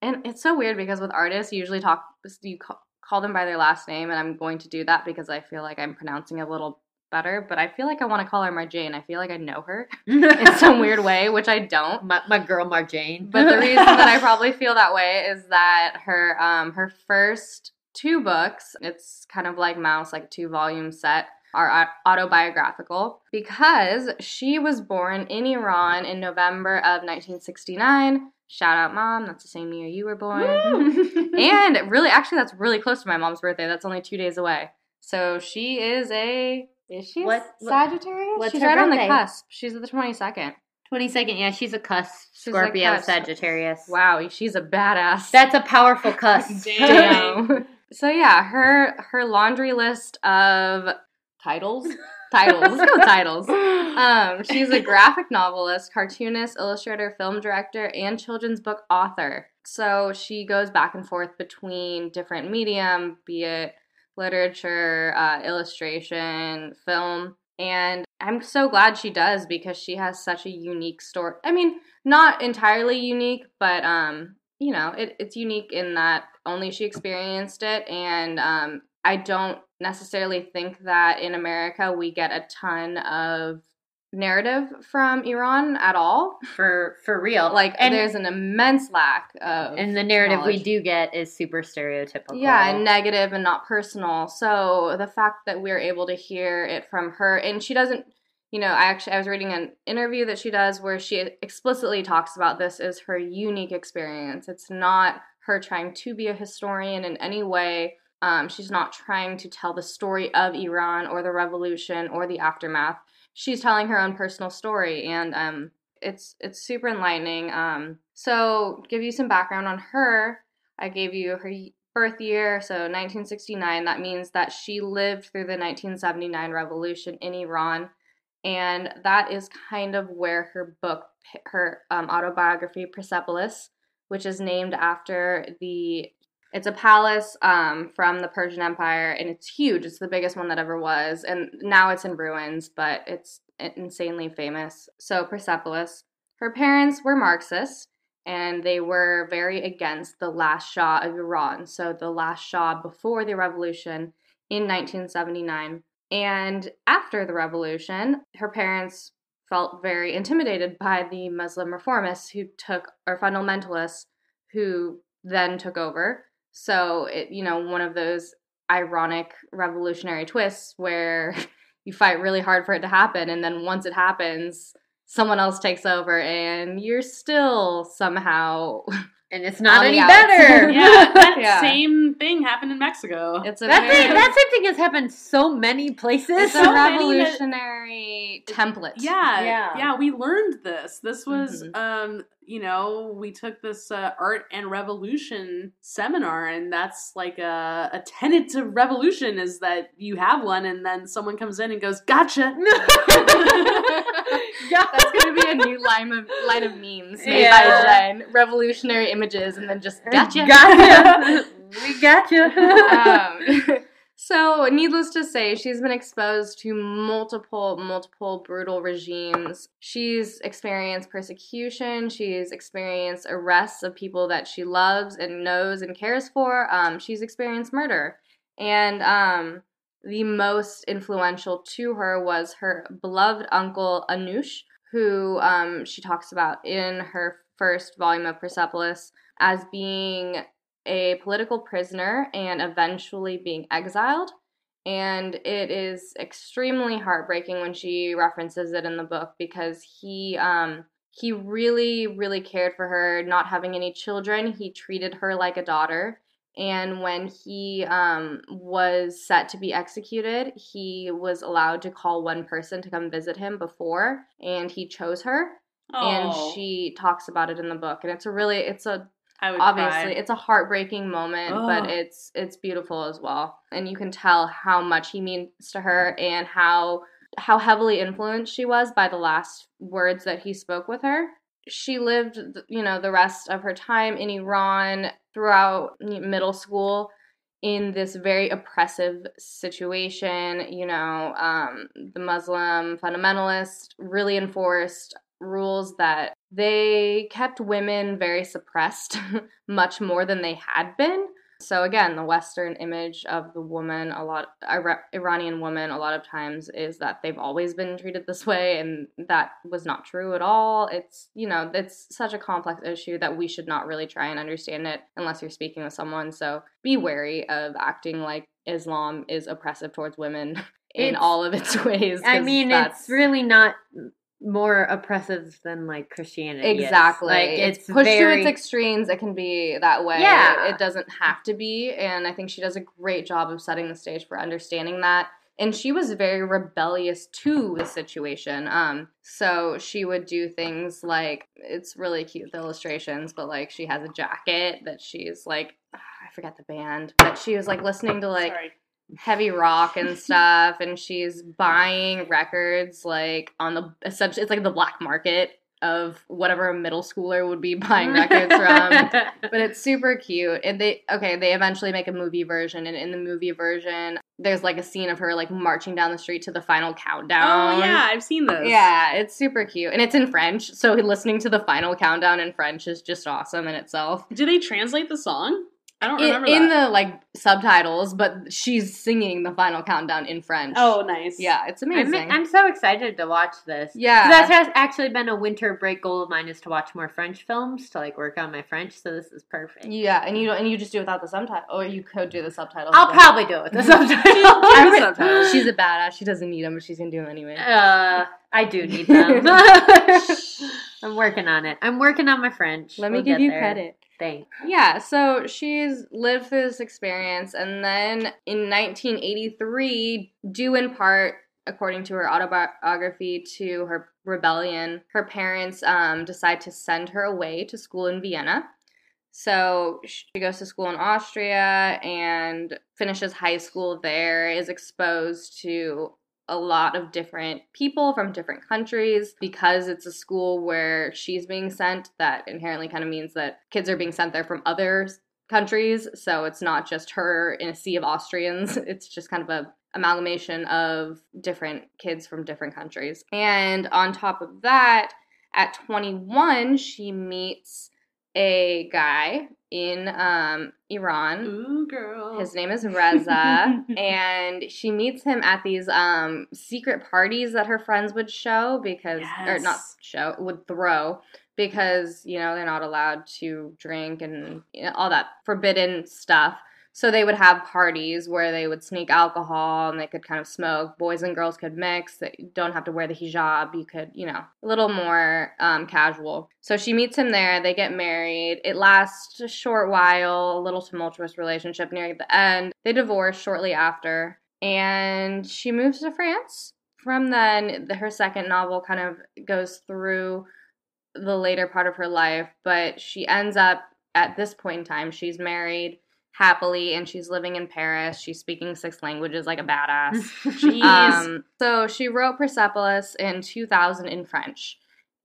And it's so weird because with artists, you usually talk, you ca- call them by their last name, and I'm going to do that because I feel like I'm pronouncing it a little better. But I feel like I want to call her Marjane. I feel like I know her in some weird way, which I don't. my, my girl Marjane. But the reason that I probably feel that way is that her um her first two books, it's kind of like Maus, like two volume set, are autobiographical because she was born in Iran in November of 1969. Shout out, mom! That's the same year you were born. and really, actually, that's really close to my mom's birthday. That's only two days away. So she is a is she What- Sagittarius? what's She's her right on the cusp. She's the twenty second. 22nd, yeah, she's a cuss. She's a Scorpio. Sagittarius. Wow, she's a badass. That's a powerful cuss. Damn. Damn. so yeah, her her laundry list of titles. Titles. Let's go with titles. Um, she's a graphic novelist, cartoonist, illustrator, film director, and children's book author. So she goes back and forth between different medium, be it literature, uh, illustration, film. And I'm so glad she does because she has such a unique story. I mean, not entirely unique, but um, you know, it, it's unique in that only she experienced it, and um, I don't necessarily think that in America we get a ton of narrative from Iran at all. For for real. Like, and, there's an immense lack of and the narrative we do get is super stereotypical. Yeah, and negative and not personal. So the fact that we're able to hear it from her, and she doesn't, you know, I actually I was reading an interview that she does where she explicitly talks about this as her unique experience. It's not her trying to be a historian in any way. Um, she's not trying to tell the story of Iran or the revolution or the aftermath. She's telling her own personal story, and um, it's it's super enlightening. Um, so give you some background on her. I gave you her birth year, so 1969. That means that she lived through the 1979 revolution in Iran, and that is kind of where her book, her um, autobiography, Persepolis, which is named after the. It's a palace um, from the Persian Empire, and it's huge. It's the biggest one that ever was, and now it's in ruins, but it's insanely famous. So Persepolis. Her parents were Marxists, and they were very against the last Shah of Iran. So the last Shah before the revolution in 1979. And after the revolution, her parents felt very intimidated by the Muslim reformists who took, or fundamentalists who then took over. So it, you know, one of those ironic revolutionary twists where you fight really hard for it to happen and then once it happens someone else takes over and you're still somehow and it's not any outs. better. Yeah, that Yeah. same thing happened in Mexico. it's a That very, thing, that same thing has happened so many places. it's so a many that- revolutionary template Yeah, Yeah. yeah, We learned this. This was, Mhm. um, you know, we took this uh, art and revolution seminar, and that's like a, a tenet to revolution is that you have one, and then someone comes in and goes, "Gotcha." yeah, That's gonna be a new line of line of memes made Yeah. by Jen. Revolutionary images and then just gotcha. Gotcha. we gotcha. um, so, needless to say, she's been exposed to multiple, multiple brutal regimes. She's experienced persecution. She's experienced arrests of people that she loves and knows and cares for. Um, she's experienced murder. And um, the most influential to her was her beloved uncle, Anush, who um, she talks about in her first volume of Persepolis as being a political prisoner and eventually being exiled. And it is extremely heartbreaking when she references it in the book because he um, he really, really cared for her, not having any children. He treated her like a daughter. And when he um, was set to be executed, he was allowed to call one person to come visit him before, and he chose her. Oh, And she talks about it in the book, and it's a really, it's a I would obviously cry. it's a heartbreaking moment but it's it's beautiful as well. And you can tell how much he means to her and how how heavily influenced she was by the last words that he spoke with her. She lived you know the rest of her time in iran throughout middle school in this very oppressive situation you know um, the muslim fundamentalists really enforced rules that they kept women very suppressed much more than they had been. So again, the Western image of the woman, a lot Iranian woman, a lot of times is that they've always been treated this way, and that was not true at all. It's you know, it's such a complex issue that we should not really try and understand it unless you're speaking with someone. So be wary of acting like Islam is oppressive towards women in It's- all of its ways. I mean, it's really not more oppressive than like Christianity. is. Exactly. Like it's, it's, pushed very to its extremes. It can be that way. Yeah. It doesn't have to be. And I think she does a great job of setting the stage for understanding that. And she was very rebellious to the situation. Um, so she would do things like it's really cute the illustrations, but like she has a jacket that she's like I forget the band, but she was like listening to like Sorry. Heavy rock and stuff and she's buying records like on the it's like the black market of whatever a middle schooler would be buying records from but it's super cute and they okay they eventually make a movie version and in the movie version there's like a scene of her like marching down the street to the final countdown Oh yeah, I've seen this. yeah it's super cute and it's in french so listening to the final countdown in french is just awesome in itself Do they translate the song? I don't in, remember in that. the like subtitles but she's singing the final countdown in french oh, nice. yeah it's I'm, amazing I'm so excited to watch this. Yeah, That's has actually been a winter break goal of mine is to watch more French films to like work on my French. So this is perfect. Yeah, and you don't, and you just do it without the subtitle, or you could do the subtitles. I'll but- probably do it with the subtitles. Do I the re- subtitles. She's a badass. She doesn't need them, but she's gonna do them anyway. uh, I do need them. I'm working on it. I'm working on my French. Let me We'll give get you there. credit. Thanks. Yeah, so she's lived through this experience, and then in 1983, due in part, according to her autobiography, to her rebellion, her parents um, decide to send her away to school in Vienna. So she goes to school in Austria and finishes high school there, is exposed to a lot of different people from different countries because it's a school where she's being sent that inherently kind of means that kids are being sent there from other countries. So it's not just her in a sea of austrians. It's just kind of a amalgamation of different kids from different countries. And on top of that at 21 she meets a guy in um, iran Ooh, girl. his name is Reza, and she meets him at these um, secret parties that her friends would show because, or not show, would throw because you know they're not allowed to drink and you know, all that forbidden stuff. So they would have parties where they would sneak alcohol and they could kind of smoke. Boys and girls could mix. They don't have to wear the hijab. You could, you know, a little more um, casual. So she meets him there. They get married. It lasts a short while, a little tumultuous relationship near the end. They divorce shortly after. And she moves to France. From then, the, her second novel kind of goes through the later part of her life, but she ends up at this point in time, she's married happily and she's living in Paris. She's speaking six languages like a badass. Jeez. Um, so she wrote Persepolis in 2000 in French.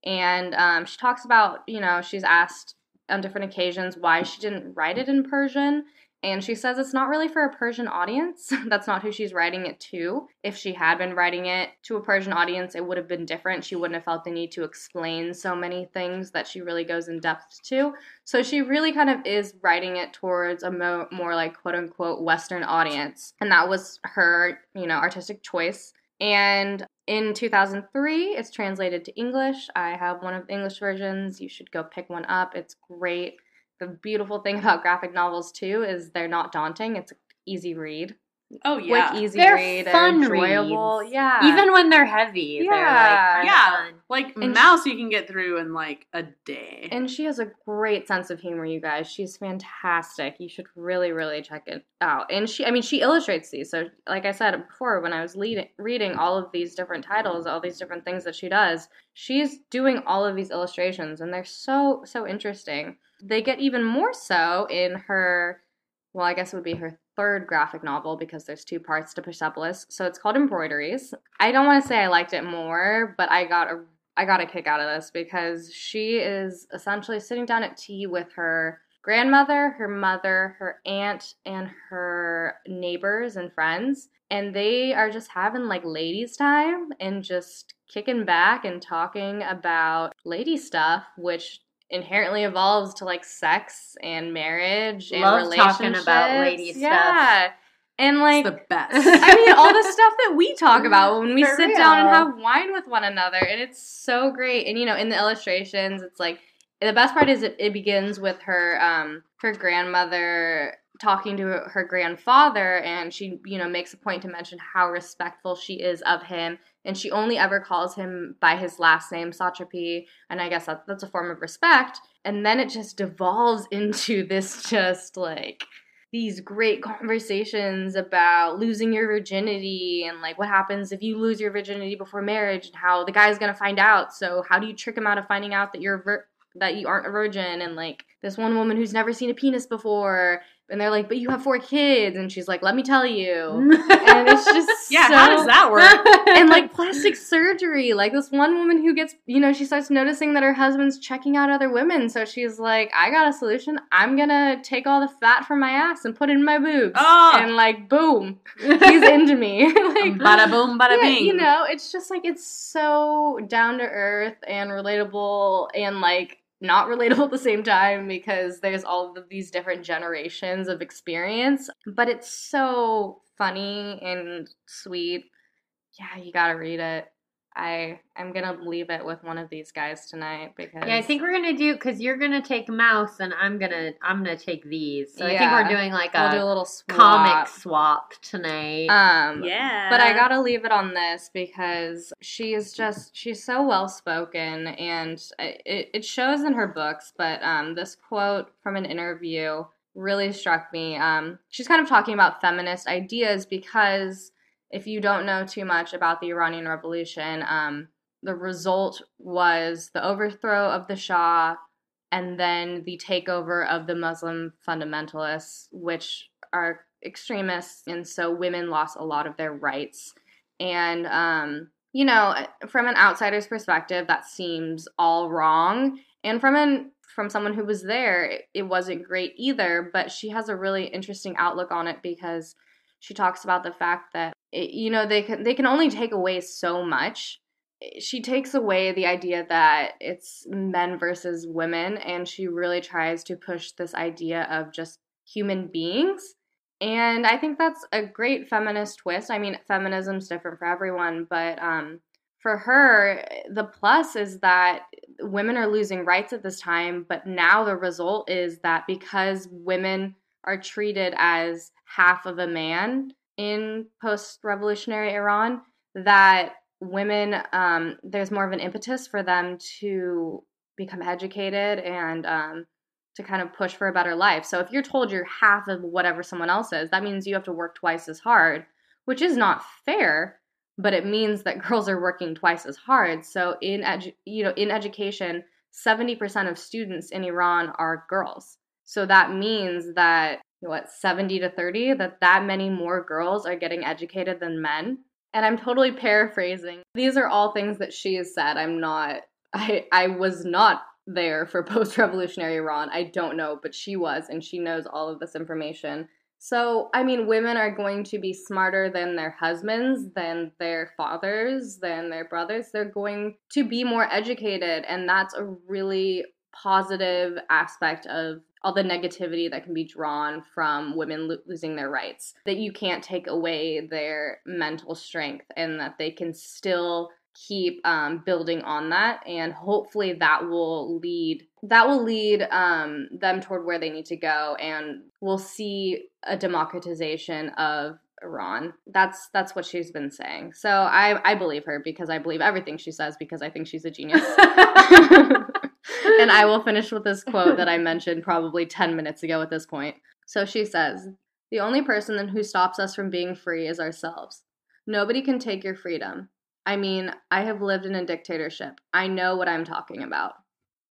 And um, she talks about, you know, she's asked on different occasions why she didn't write it in Persian. And she says it's not really for a Persian audience. That's not who she's writing it to. If she had been writing it to a Persian audience, it would have been different. She wouldn't have felt the need to explain so many things that she really goes in depth to. So she really kind of is writing it towards a mo- more like quote unquote Western audience. And that was her, you know, artistic choice. And in 2003, it's translated to English. I have one of the English versions. You should go pick one up. It's great. The beautiful thing about graphic novels too is they're not daunting. It's an easy read. Oh yeah. Quick, easy They're read, fun enjoyable. reads. Yeah. Even when they're heavy, they're Yeah. like yeah. fun. Like And Maus, you can get through in like a day. and she has a great sense of humor, you guys. She's fantastic. You should really, really check it out. And she, I mean, she illustrates these. So, like I said before, when I was lead- reading all of these different titles, all these different things that she does, she's doing all of these illustrations, and they're so, so interesting. They get even more so in her, well, I guess it would be her third graphic novel because there's two parts to Persepolis. So it's called Embroideries. I don't want to say I liked it more, but I got a I got a kick out of this because she is essentially sitting down at tea with her grandmother, her mother, her aunt, and her neighbors and friends. And they are just having like ladies' time and just kicking back and talking about lady stuff, which inherently evolves to like sex and marriage and Love talking about lady stuff. Yeah. And like it's the best. I mean, all the stuff that we talk about when we For sit down and have wine with one another, and it's so great. And you know, in the illustrations, it's like the best part is it, it begins with her um her grandmother talking to her grandfather, and she you know makes a point to mention how respectful she is of him, and she only ever calls him by his last name, Satrapi, and I guess that, that's a form of respect. And then it just devolves into this just like these great conversations about losing your virginity and like what happens if you lose your virginity before marriage and how the guy's gonna find out. So how do you trick him out of finding out that you're vir- that you aren't a virgin? And like this one woman who's never seen a penis before, and they're like, "But you have four kids," and she's like, "Let me tell you." and it's just yeah, so- how does that work? and like plastic surgery. Like this one woman who gets, you know, she starts noticing that her husband's checking out other women. So she's like, I got a solution. I'm gonna take all the fat from my ass and put it in my boobs. Oh. And like, boom, he's into me. like, bada boom, bada yeah, bing. you know, it's just like it's so down to earth and relatable and like not relatable at the same time because there's all of these different generations of experience, but it's so funny and sweet. Yeah, you gotta read it. I I'm gonna leave it with one of these guys tonight because Yeah, I think we're gonna do because you're gonna take Maus and I'm gonna I'm gonna take these. So I think we're doing like we'll a do a little swap. comic swap tonight. Um, yeah. But I gotta leave it on this because she is just she's so well spoken and it, it shows in her books. But um, this quote from an interview really struck me. Um, she's kind of talking about feminist ideas because if you don't know too much about the Iranian Revolution, um, the result was the overthrow of the Shah and then the takeover of the Muslim fundamentalists, which are extremists, and so women lost a lot of their rights. And, um, you know, from an outsider's perspective, that seems all wrong. And from an from someone who was there, it, it wasn't great either. But she has a really interesting outlook on it because she talks about the fact that it, you know they can they can only take away so much. Eh, she takes away the idea that it's men versus women and she really tries to push this idea of just human beings and i think that's a great feminist twist. I mean feminism's different for everyone but um, for her eh, the plus is that women are losing rights at this time but now the result is that because women are treated as half of a man in post revolutionary Iran, that women, um, there's more of an impetus for them to become educated and um, to kind of push for a better life. So if you're told you're half of whatever someone else is, that means you have to work twice as hard, which is not fair, but it means that girls are working twice as hard. So in edu- you know, in education, 70% of students in Iran are girls. So that means that what 70 to 30 that that many more girls are getting educated than men. And I'm totally paraphrasing. These are all things that she has said. I'm not I I was not there for post-revolutionary Iran. I don't know, but she was and she knows all of this information. So, I mean, women are going to be smarter than their husbands, than their fathers, than their brothers. They're going to be more educated, and that's a really positive aspect of all the negativity that can be drawn from women lo- losing their rights. That you can't take away their mental strength, and that they can still keep um, building on that. And hopefully that will lead that will lead um, them toward where they need to go and we'll see a democratization of iran. That's that's what she's been saying. So i i believe her because i believe everything she says because i think she's a genius and i will finish with this quote that i mentioned probably 10 minutes ago at this point so she says the only person who stops us from being free is ourselves nobody can take your freedom I mean, I have lived in a dictatorship. I know what I'm talking about.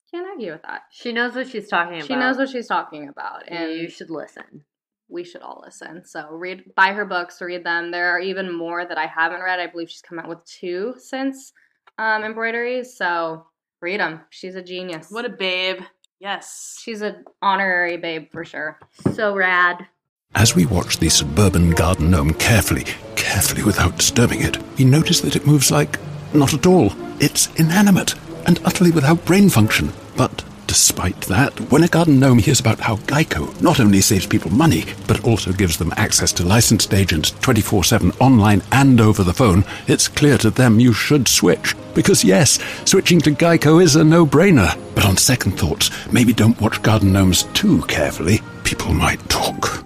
Can't argue with that. She knows what she's talking about. She knows what she's talking about, and you should listen. we should all listen. So read, buy her books, read them. There are even more that I haven't read. I believe she's come out with two since um, embroideries. So read them. She's a genius. What a babe. Yes. She's an honorary babe for sure. So rad. As we watch the suburban garden gnome carefully, carefully without disturbing it, we notice that it moves like not at all. It's inanimate and utterly without brain function. But despite that, when a garden gnome hears about how Geico not only saves people money, but also gives them access to licensed agents 24 7 online and over the phone, it's clear to them you should switch. Because yes, switching to Geico is a no brainer. But on second thoughts, maybe don't watch garden gnomes too carefully. People might talk.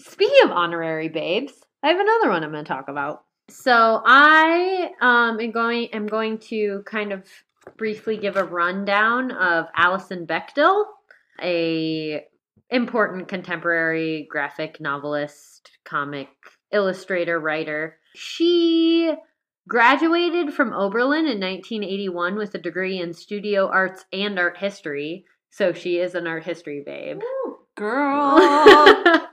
Speaking of honorary babes, I have another one I'm going to talk about. So I um, am going. am going to kind of briefly give a rundown of Alison Bechdel, a important contemporary graphic novelist, comic illustrator, writer. She graduated from Oberlin in 1981 with a degree in studio arts and art history. So she is an art history babe. Girl.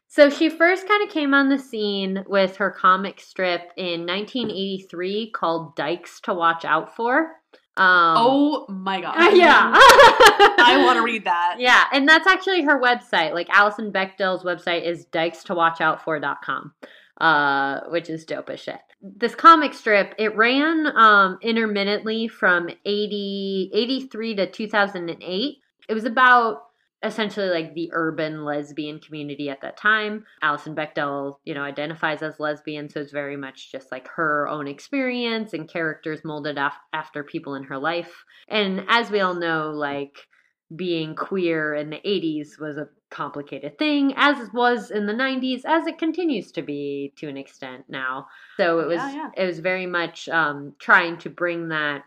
so she first kind of came on the scene with her comic strip in 1983 called Dykes to Watch Out For. Um, oh my god. uh, yeah. I want to read that. Yeah, and that's actually her website. Like Alison Bechdel's website is dykes-to-watch-out-for.com, uh, which is dope as shit. This comic strip, it ran um, intermittently from 80, 83 to 2008. It was about essentially like the urban lesbian community at that time. Alison Bechdel, you know, identifies as lesbian, so it's very much just like her own experience and characters molded af- after people in her life. And as we all know, like being queer in the 80s was a complicated thing, as it was in the 90s, as it continues to be to an extent now. So it was Yeah, yeah. it was very much um, trying to bring that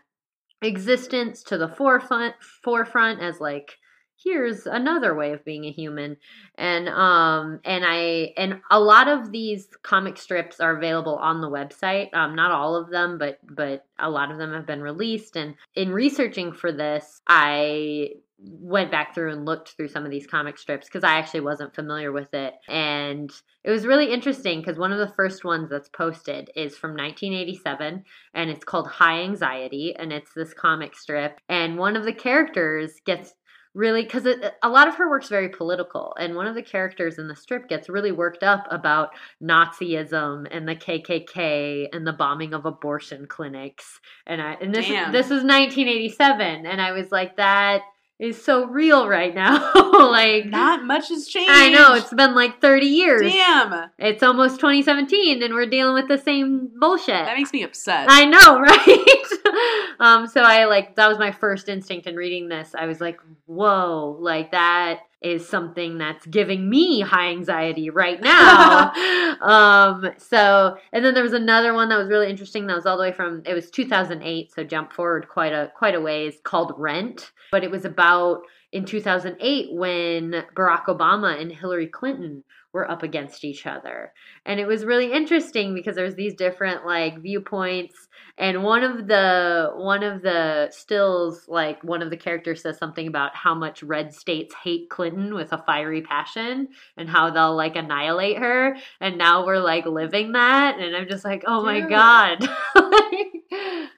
existence to the forefront forefront as like here's another way of being a human and um and i and a lot of these comic strips are available on the website um not all of them but but a lot of them have been released and in researching for this i went back through and looked through some of these comic strips because I actually wasn't familiar with it. And it was really interesting because one of the first ones that's posted is from 1987 and it's called High Anxiety. And it's this comic strip. And one of the characters gets really because a lot of her work's very political and one of the characters in the strip gets really worked up about nazism and the kkk and the bombing of abortion clinics and i and this Damn. this is 1987 and i was like that is so real right now like Not much has changed. i know it's been like 30 years Damn. it's almost 2017 and we're dealing with the same bullshit That makes me upset. I know, right? um, so I like that was my first instinct in reading this. I was like, whoa, like that is something that's giving me high anxiety right now. um, so, and then there was another one that was really interesting that was all the way from it was 2008, so jump forward quite a quite a ways called Rent, but it was about in 2008 when Barack Obama and Hillary Clinton were up against each other. And it was really interesting because there's these different like viewpoints and one of the one of the stills like one of the characters says something about how much red states hate Clinton with a fiery passion and how they'll like annihilate her and now we're like living that and I'm just like, "Oh my Dude. god."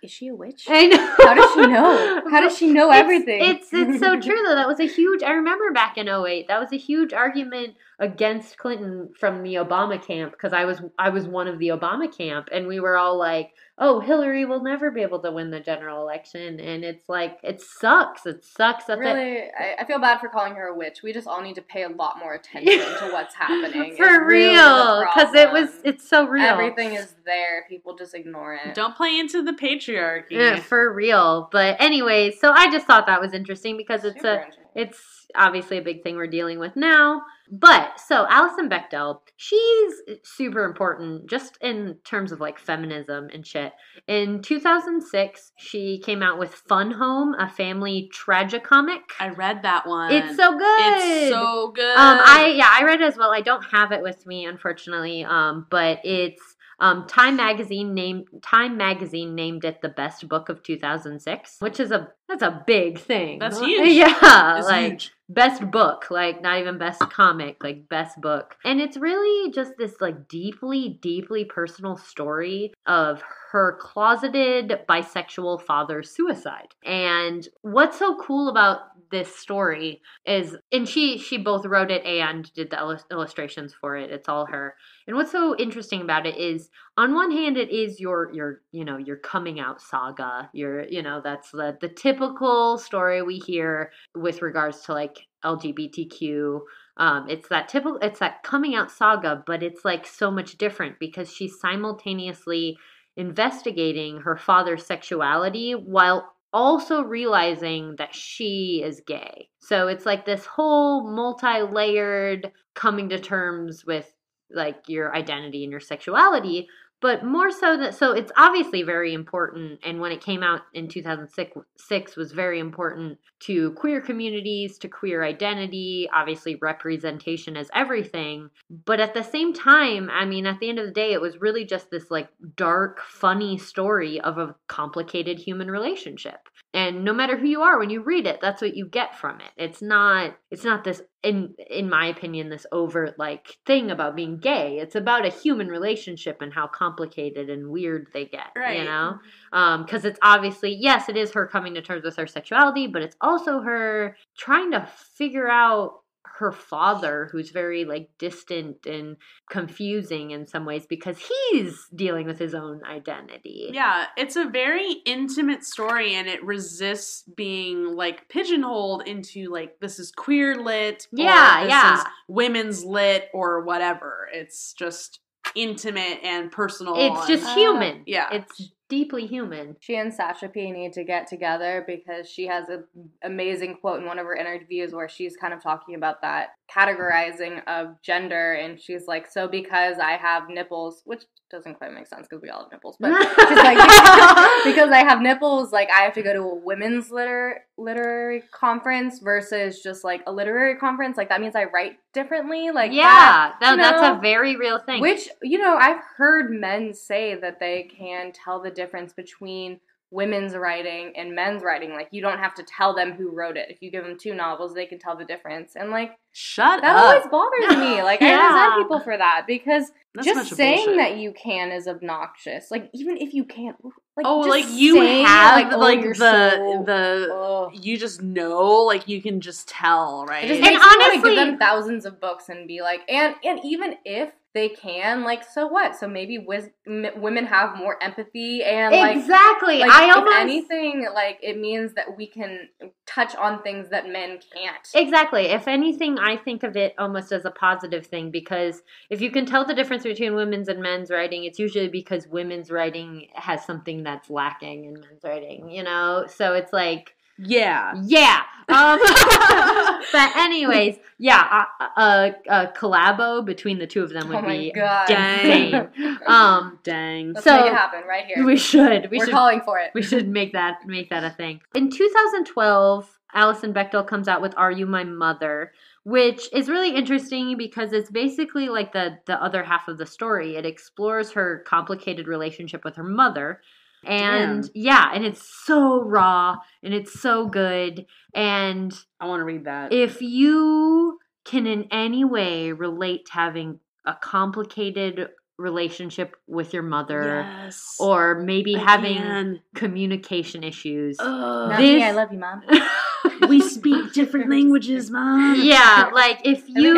Is she a witch? I know. How does she know? How does she know It's- everything? It's it's so true though. That was a huge. I remember back in 08, that was a huge argument against Clinton from the Obama camp because I was I was one of the Obama camp, and we were all like, "Oh, Hillary will never be able to win the general election," and it's like it sucks. It sucks that that- really, I, I feel bad for calling her a witch. We just all need to pay a lot more attention to what's happening. for It's real because it was it's so real. Everything is there. People just ignore it. Don't play into the patriarchy. Yeah, for real. But anyway, so I just thought that was interesting because it's Super a interesting. It's obviously a big thing we're dealing with now. But so Alison Bechdel, she's super important just in terms of like feminism and shit. In 2006, she came out with Fun Home, a family tragicomic. I read that one. It's so good. It's so good. Um, I yeah, I read it as well. I don't have it with me, unfortunately. Um, but it's um, Time magazine named Time magazine named it the best book of 2006, which is a that's a big thing. That's huge. Yeah, like huge. best book, like not even best comic, like best book. And it's really just this like deeply, deeply personal story of her closeted bisexual father's suicide. And what's so cool about this story is and she she both wrote it and did the illustrations for it. It's all her. And what's so interesting about it is on one hand it is your your you know your coming out saga. Your you know that's the the typical story we hear with regards to like LGBTQ. Um, it's that typical it's that coming out saga, but it's like so much different because she's simultaneously investigating her father's sexuality while also realizing that she is gay. So it's like this whole multi-layered coming to terms with like your identity and your sexuality, but more so that so it's obviously very important and when it came out in 2006 six was very important to queer communities to queer identity obviously representation is everything. But at the same time i mean at the end of the day it was really just this like dark funny story of a complicated human relationship and no matter who you are when you read it that's what you get from it. It's not it's not this in in my opinion this overt like thing about being gay. It's about a human relationship and how complicated and weird they get right. you know? Um because it's obviously yes it is her coming to terms with her sexuality but it's also her trying to figure out her father who's very like distant and confusing in some ways because he's dealing with his own identity Yeah, it's a very intimate story and it resists being like pigeonholed into like this is queer lit or Yeah, this yeah. is women's lit or whatever. It's just intimate and personal. it's and- just human yeah. it's deeply human. She and Sasha P need to get together because she has an amazing quote in one of her interviews where she's kind of talking about that categorizing of gender. And she's like, So because I have nipples, which doesn't quite make sense because we all have nipples, but she's like, because I have nipples, like I have to go to a women's liter- literary conference versus just like a literary conference. Like that means I write differently. Like, yeah, that, that, that's know? a very real thing. Which, you know, I've heard men say that they can tell the difference between women's writing and men's writing. Like, you don't have to tell them who wrote it. If you give them two novels, they can tell the difference. And, like, Shut up. that up. always bothers me. Like, I Yeah. resent people for that because That's just saying bullshit. that you can is obnoxious. Like, even if you can't, like, oh, just like you saying, have like, oh, like, oh, you're the so- the Ugh. you just know like you can just tell right. It just And makes me honestly- give them thousands of books and be like, and and even if they can, like, so what? So maybe wis- m- women have more empathy and like, exactly. like I if almost anything, like it means that we can touch on things that men can't. Exactly. If anything, I think of it almost as a positive thing because if you can tell the difference between women's and men's writing, it's usually because women's writing has something that's lacking in men's writing, you know? So it's like Yeah. Yeah. Um, but anyways, yeah, a, a, a collabo between the two of them would Oh be God. insane. Um, Dang. Let's So- make it happen right here. we should. We We're should. calling for it. We should make that make that a thing. In 2012, Alison Bechdel comes out with "Are You My Mother," which is really interesting because it's basically like the the other half of the story. It explores her complicated relationship with her mother. And Damn. yeah, and it's so raw and it's so good. And I want to read that. if you can in any way relate to having a complicated relationship with your mother yes. or maybe I having can. communication issues. Ugh. Not me, This- I love you, mom. we speak different languages, mom. yeah, like if I think you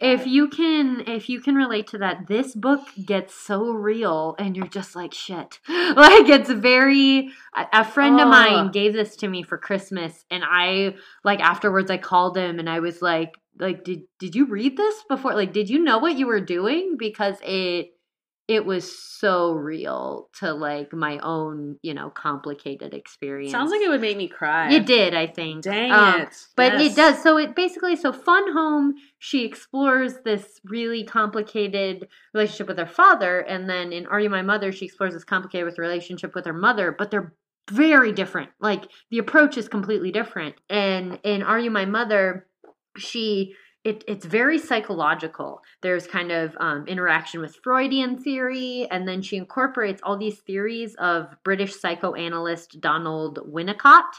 everyone can relate to that. if you can if you can relate to that, this book gets so real and you're just like shit. Like it's very a, a friend of oh. mine gave this to me for Christmas and I like afterwards I called him and I was like like did did you read this before? Like did you know what you were doing because it it was so real to like my own, you know, complicated experience. Sounds like it would make me cry. It did, I think. Dang Um, it. But Yes. it does. So it basically, so Fun Home, she explores this really complicated relationship with her father. And then in Are You My Mother, she explores this complicated relationship with her mother, but they're very different. Like the approach is completely different. And in Are You My Mother, she it, it's very psychological. There's kind of um, interaction with Freudian theory, and then she incorporates all these theories of British psychoanalyst Donald Winnicott.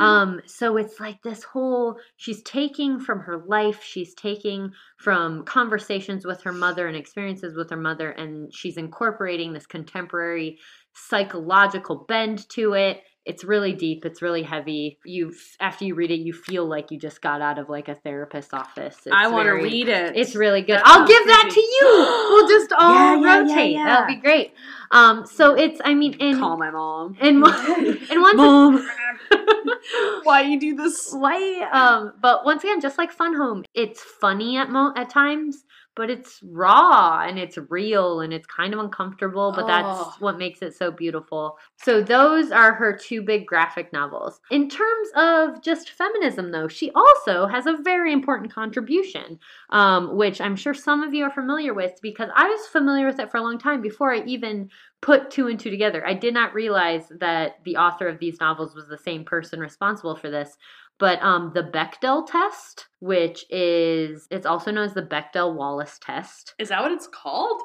Um, so it's like this whole she's taking from her life, she's taking from conversations with her mother and experiences with her mother, and she's incorporating this contemporary psychological bend to it. It's really deep, it's really heavy. You after you read it, you feel like you just got out of like a therapist's office. It's I want to read it. It's really good. That I'll give that to you. We'll just all Yeah, yeah, rotate. yeah. That'll be great. Um, so it's I mean in Call my mom. in one in one Mom. Why you do this? why um but once again just like fun home it's funny at mo at times but it's raw and it's real and it's kind of uncomfortable but that's Oh. what makes it so beautiful. So those are her two big graphic novels. In terms of just feminism though she also has a very important contribution um, which i'm sure some of you are familiar with because i was familiar with it for a long time before i even put two and two together. I did not realize that the author of these novels was the same person responsible for this but um, the Bechdel test, which is it's also known as the Bechdel Wallace test. Is that what it's called?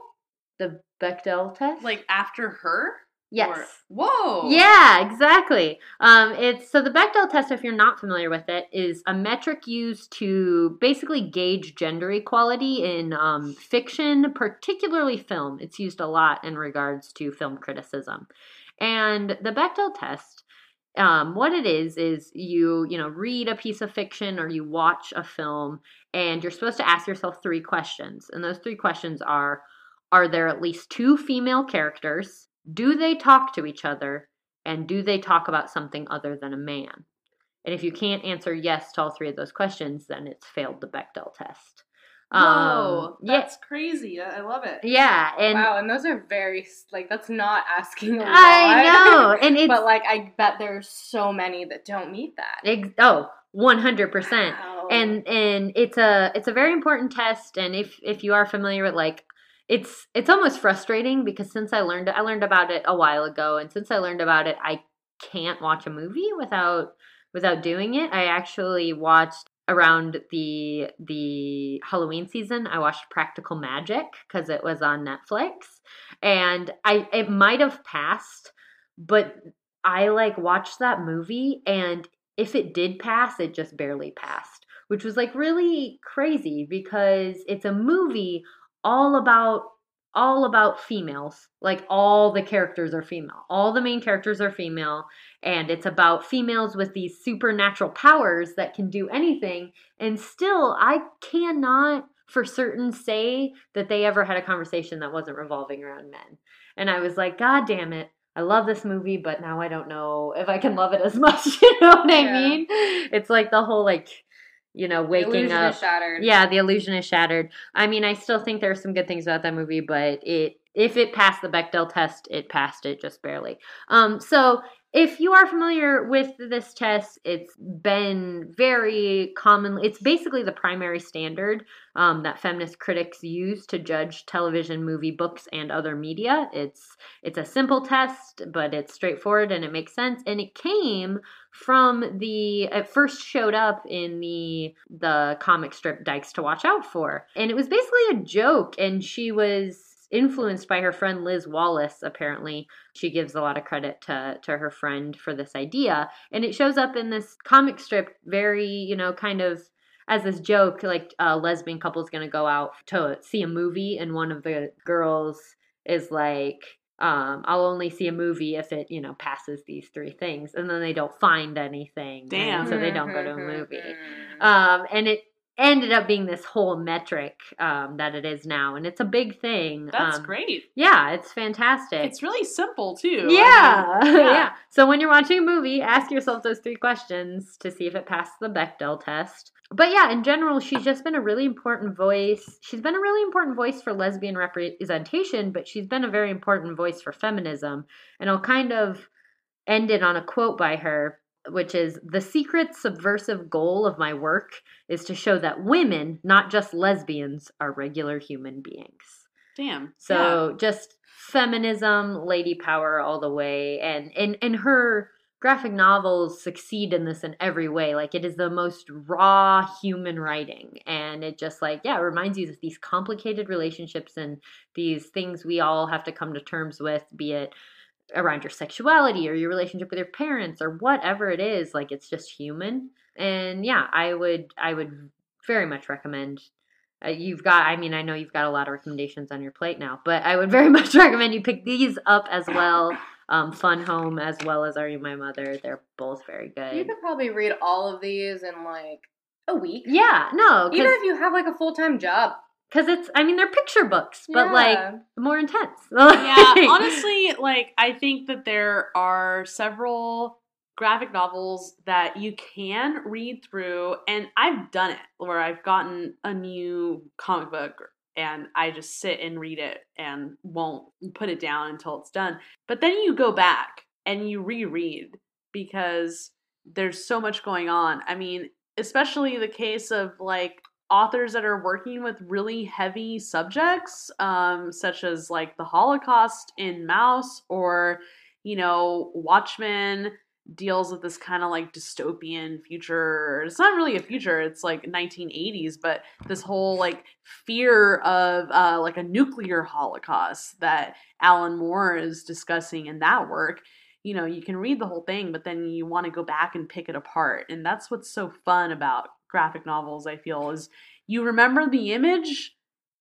The Bechdel test, Like after her? yes, Or- whoa. yeah, exactly. Um, it's so the Bechdel test, if you're not familiar with it, is a metric used to basically gauge gender equality in um, fiction, particularly film. It's used a lot in regards to film criticism, and the Bechdel test. Um, what it is is you you know read a piece of fiction or you watch a film and you're supposed to ask yourself three questions and those three questions are are there at least two female characters? Do they talk to each other? And do they talk about something other than a man? And if you can't answer yes to all three of those questions then it's failed the bechdel test Whoa. Um, yeah That's crazy. I love it. yeah and wow, and those are very like that's not asking a lot. i know and it's but like I bet there's so many that don't meet that. ex- oh 100% Wow. and and it's a it's a very important test and if if you are familiar with like it's it's almost frustrating because since i learned i learned about it a while ago and since i learned about it i can't watch a movie without without doing it i actually watched around the the halloween season i watched practical magic because it was on netflix. And i it might have passed but i like watched that movie and if it did pass, it just barely passed, which was like really crazy because it's a movie all about all about females. Like all the characters are female. All the main characters are female and it's about females with these supernatural powers that can do anything and still I cannot for certain say that they ever had a conversation that wasn't revolving around men. And I was like, god damn it. I love this movie, but now I don't know if I can love it as much. You know what I Yeah. mean? It's like the whole like, you know, The waking illusion up. is shattered. Yeah, the illusion is shattered. I mean, I still think there are some good things about that movie, but it if it passed the Bechdel test, it passed it just barely. Um, so if you are familiar with this test, it's been very commonly, it's basically the primary standard um, that feminist critics use to judge television, movie, books, and other media. It's it's a simple test, but it's straightforward and it makes sense. And it came from the it first showed up in the the comic strip Dykes to Watch Out For, and it was basically a joke. And she was influenced by her friend Liz Wallace apparently she gives a lot of credit to to her friend for this idea and it shows up in this comic strip very you know kind of as this joke like a lesbian couple is going to go out to see a movie and one of the girls is like um, I'll only see a movie if it, you know, passes these three things, and then they don't find anything. and Damn. so they don't go to a movie. Um, and it ended up being this whole metric um, that it is now, and it's a big thing. That's Um, great. Yeah, it's fantastic. It's really simple too. I yeah, yeah. So when you're watching a movie, ask yourself those three questions to see if it passed the Bechdel test. But yeah, in general, she's just been a really important voice. She's been a really important voice for lesbian representation, but she's been a very important voice for feminism. And I'll kind of end it on a quote by her, which is The secret subversive goal of my work is to show that women, not just lesbians, are regular human beings. Damn. So just feminism, lady power all the way, and and and her graphic novels succeed in this in every way. Like it is the most raw human writing, and it just like yeah, it reminds you of these complicated relationships and these things we all have to come to terms with, be it around your sexuality or your relationship with your parents or whatever it is like it's just human and yeah i would i would very much recommend uh, you've got i mean i know you've got a lot of recommendations on your plate now but i would very much recommend you pick these up as well um, fun home as well as are you my mother they're both very good. You could probably read all of these in like a week. yeah no Even if you have like a full time job. Because it's i mean they're picture books but like more intense yeah, honestly, like I think that there are several graphic novels that you can read through, and I've done it where I've gotten a new comic book and I just sit and read it and won't put it down until it's done. But then you go back and you reread because there's so much going on. I mean, especially the case of like authors that are working with really heavy subjects, um, such as like the Holocaust in Maus, or you know, Watchmen deals with this kind of like dystopian future. It's not really a future; it's like 1980s, but this whole like fear of uh, like a nuclear holocaust that Alan Moore is discussing in that work you know, you can read the whole thing, but then you want to go back and pick it apart. And that's what's so fun about graphic novels, I feel, is you remember the image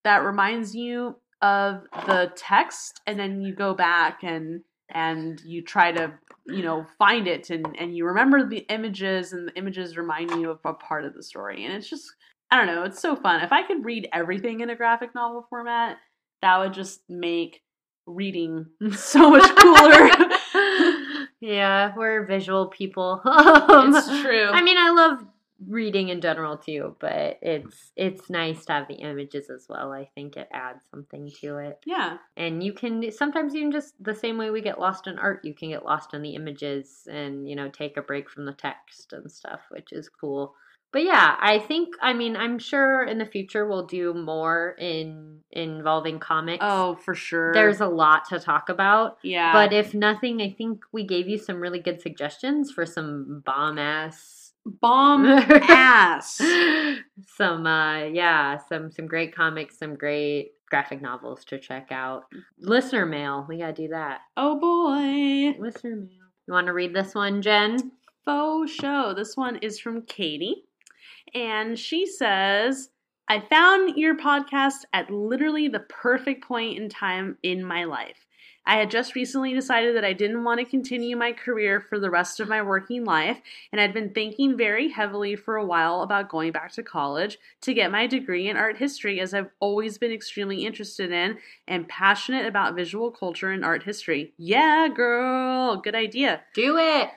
that reminds you of the text, and then you go back and and you try to you know find it and and you remember the images and the images remind you of a part of the story and it's just i don't know it's so fun if i could read everything in a graphic novel format that would just make reading so much cooler yeah, we're visual people. It's true. I mean, I love reading in general too, but it's it's nice to have the images as well. I think it adds something to it. yeah And you can sometimes you can just the same way we get lost in art, you can get lost in the images and you know take a break from the text and stuff, which is cool. But yeah, I think I mean I'm sure in the future we'll do more in involving comics. oh for sure There's a lot to talk about. yeah But if nothing, I think we gave you some really good suggestions for some bomb ass bomb ass some uh yeah, some some great comics, some great graphic novels to check out. Listener mail, we gotta do that. oh boy Listener mail. You wanna read this one, Jen? faux show. This one is from Katie. And she says, I found your podcast at literally the perfect point in time in my life. I had just recently decided that I didn't want to continue my career for the rest of my working life, and I'd been thinking very heavily for a while about going back to college to get my degree in art history, as I've always been extremely interested in and passionate about visual culture and art history. Yeah, girl, good idea. Do it.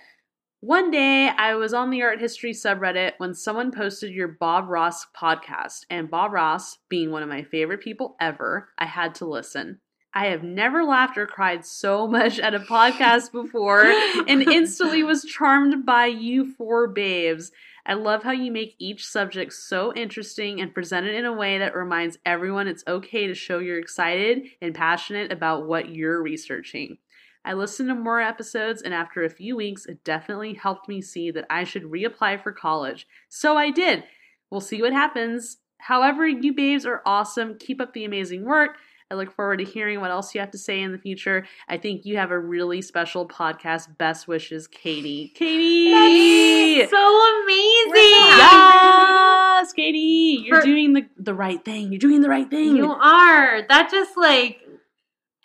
One day, I was on the art history subreddit when someone posted your Bob Ross podcast, and Bob Ross, being one of my favorite people ever, I had to listen. I have never laughed or cried so much at a podcast before and instantly was charmed by you four babes. I love how you make each subject so interesting and present it in a way that reminds everyone it's okay to show you're excited and passionate about what you're researching. I listened to more episodes, and after a few weeks, it definitely helped me see that I should reapply for college. So I did. We'll see what happens. However, you babes are awesome. Keep up the amazing work. I look forward to hearing what else you have to say in the future. I think you have a really special podcast. Best wishes, Katie. Katie! That's so amazing. Yes, Katie, you're For- doing the, the right thing. You're doing the right thing. You are. That just like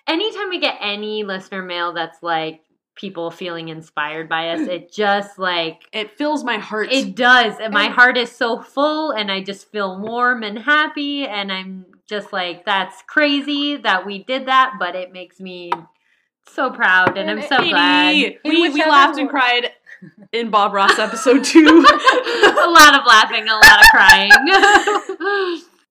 anytime we get any listener mail that's like people feeling inspired by us, it just like it fills my heart. it does. And my heart is so full and I just feel warm and happy and I'm just like that's crazy that we did that, but it makes me so proud and I'm uh, so Katie, glad. we, we whichever laughed and cried in Bob Ross episode two. a lot of laughing, a lot of crying.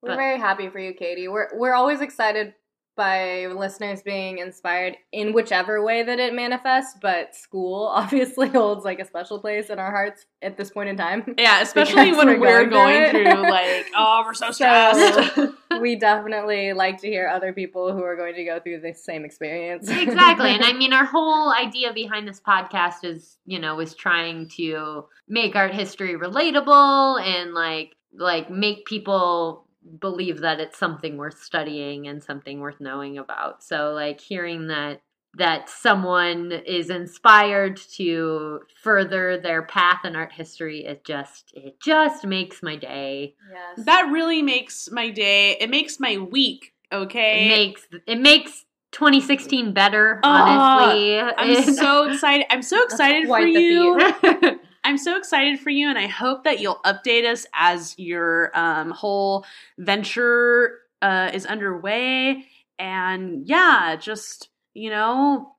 We're But- very happy for you, Katie. We're we're always excited by listeners being inspired in whichever way that it manifests, but school obviously holds like a special place in our hearts at this point in time. yeah, especially when we're we're going going through it. through like, oh, we're so stressed. So we definitely like to hear other people who are going to go through the same experience. exactly and i mean our whole idea behind this podcast is you know is trying to make art history relatable and like like make people believe that it's something worth studying and something worth knowing about so like hearing that that someone is inspired to further their path in art history it just it just makes my day yes. that really makes my day. It makes my week. Okay, it makes it makes 2016 better Uh, honestly I'm so excited. I'm so excited for you. I'm so excited for you, and I hope that you'll update us as your um, whole venture uh, is underway. And yeah, just, you know,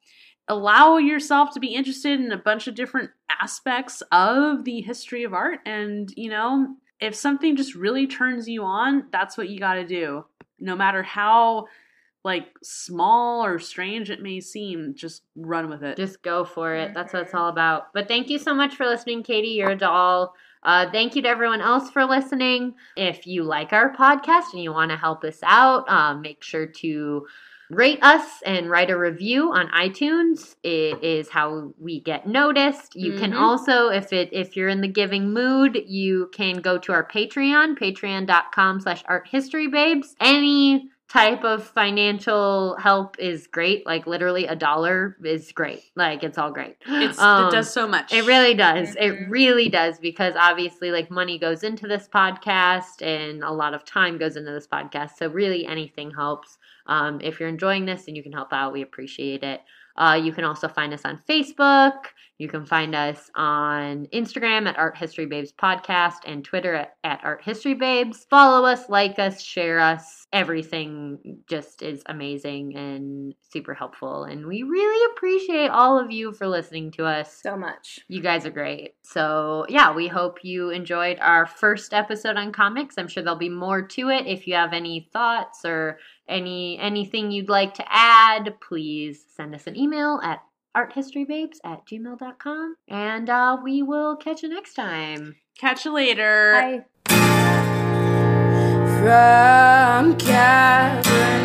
allow yourself to be interested in a bunch of different aspects of the history of art. And, you know, if something just really turns you on, that's what you got to do. No matter how like small or strange it may seem, just run with it. Just go for it. That's what it's all about. But thank you so much for listening, Katie. You're a doll. Uh, thank you to everyone else for listening. If you like our podcast and you want to help us out, um, make sure to rate us and write a review on iTunes. It is how we get noticed. You can Mhm. also, if it if you're in the giving mood, you can go to our Patreon, patreon.com slash art history babes. Any type of financial help is great. Like literally a dollar is great. Like it's all great. It's, Um, it does so much. It really does. It Mhm. really does because obviously, like, money goes into this podcast and a lot of time goes into this podcast. So, really, anything helps. Um, if you're enjoying this and you can help out, we appreciate it. Uh, you can also find us on Facebook. You can find us on Instagram at Art History Babes Podcast and Twitter at, at Art History Babes. Follow us, like us, share us. Everything just is amazing and super helpful. And we really appreciate all of you for listening to us. so much. You guys are great. So, yeah, we hope you enjoyed our first episode on comics. I'm sure there'll be more to it. If you have any thoughts or any anything you'd like to add, please send us an email at arthistorybabes at gmail.com. And uh, we will catch you next time. Catch you later. Bye. From Cabernet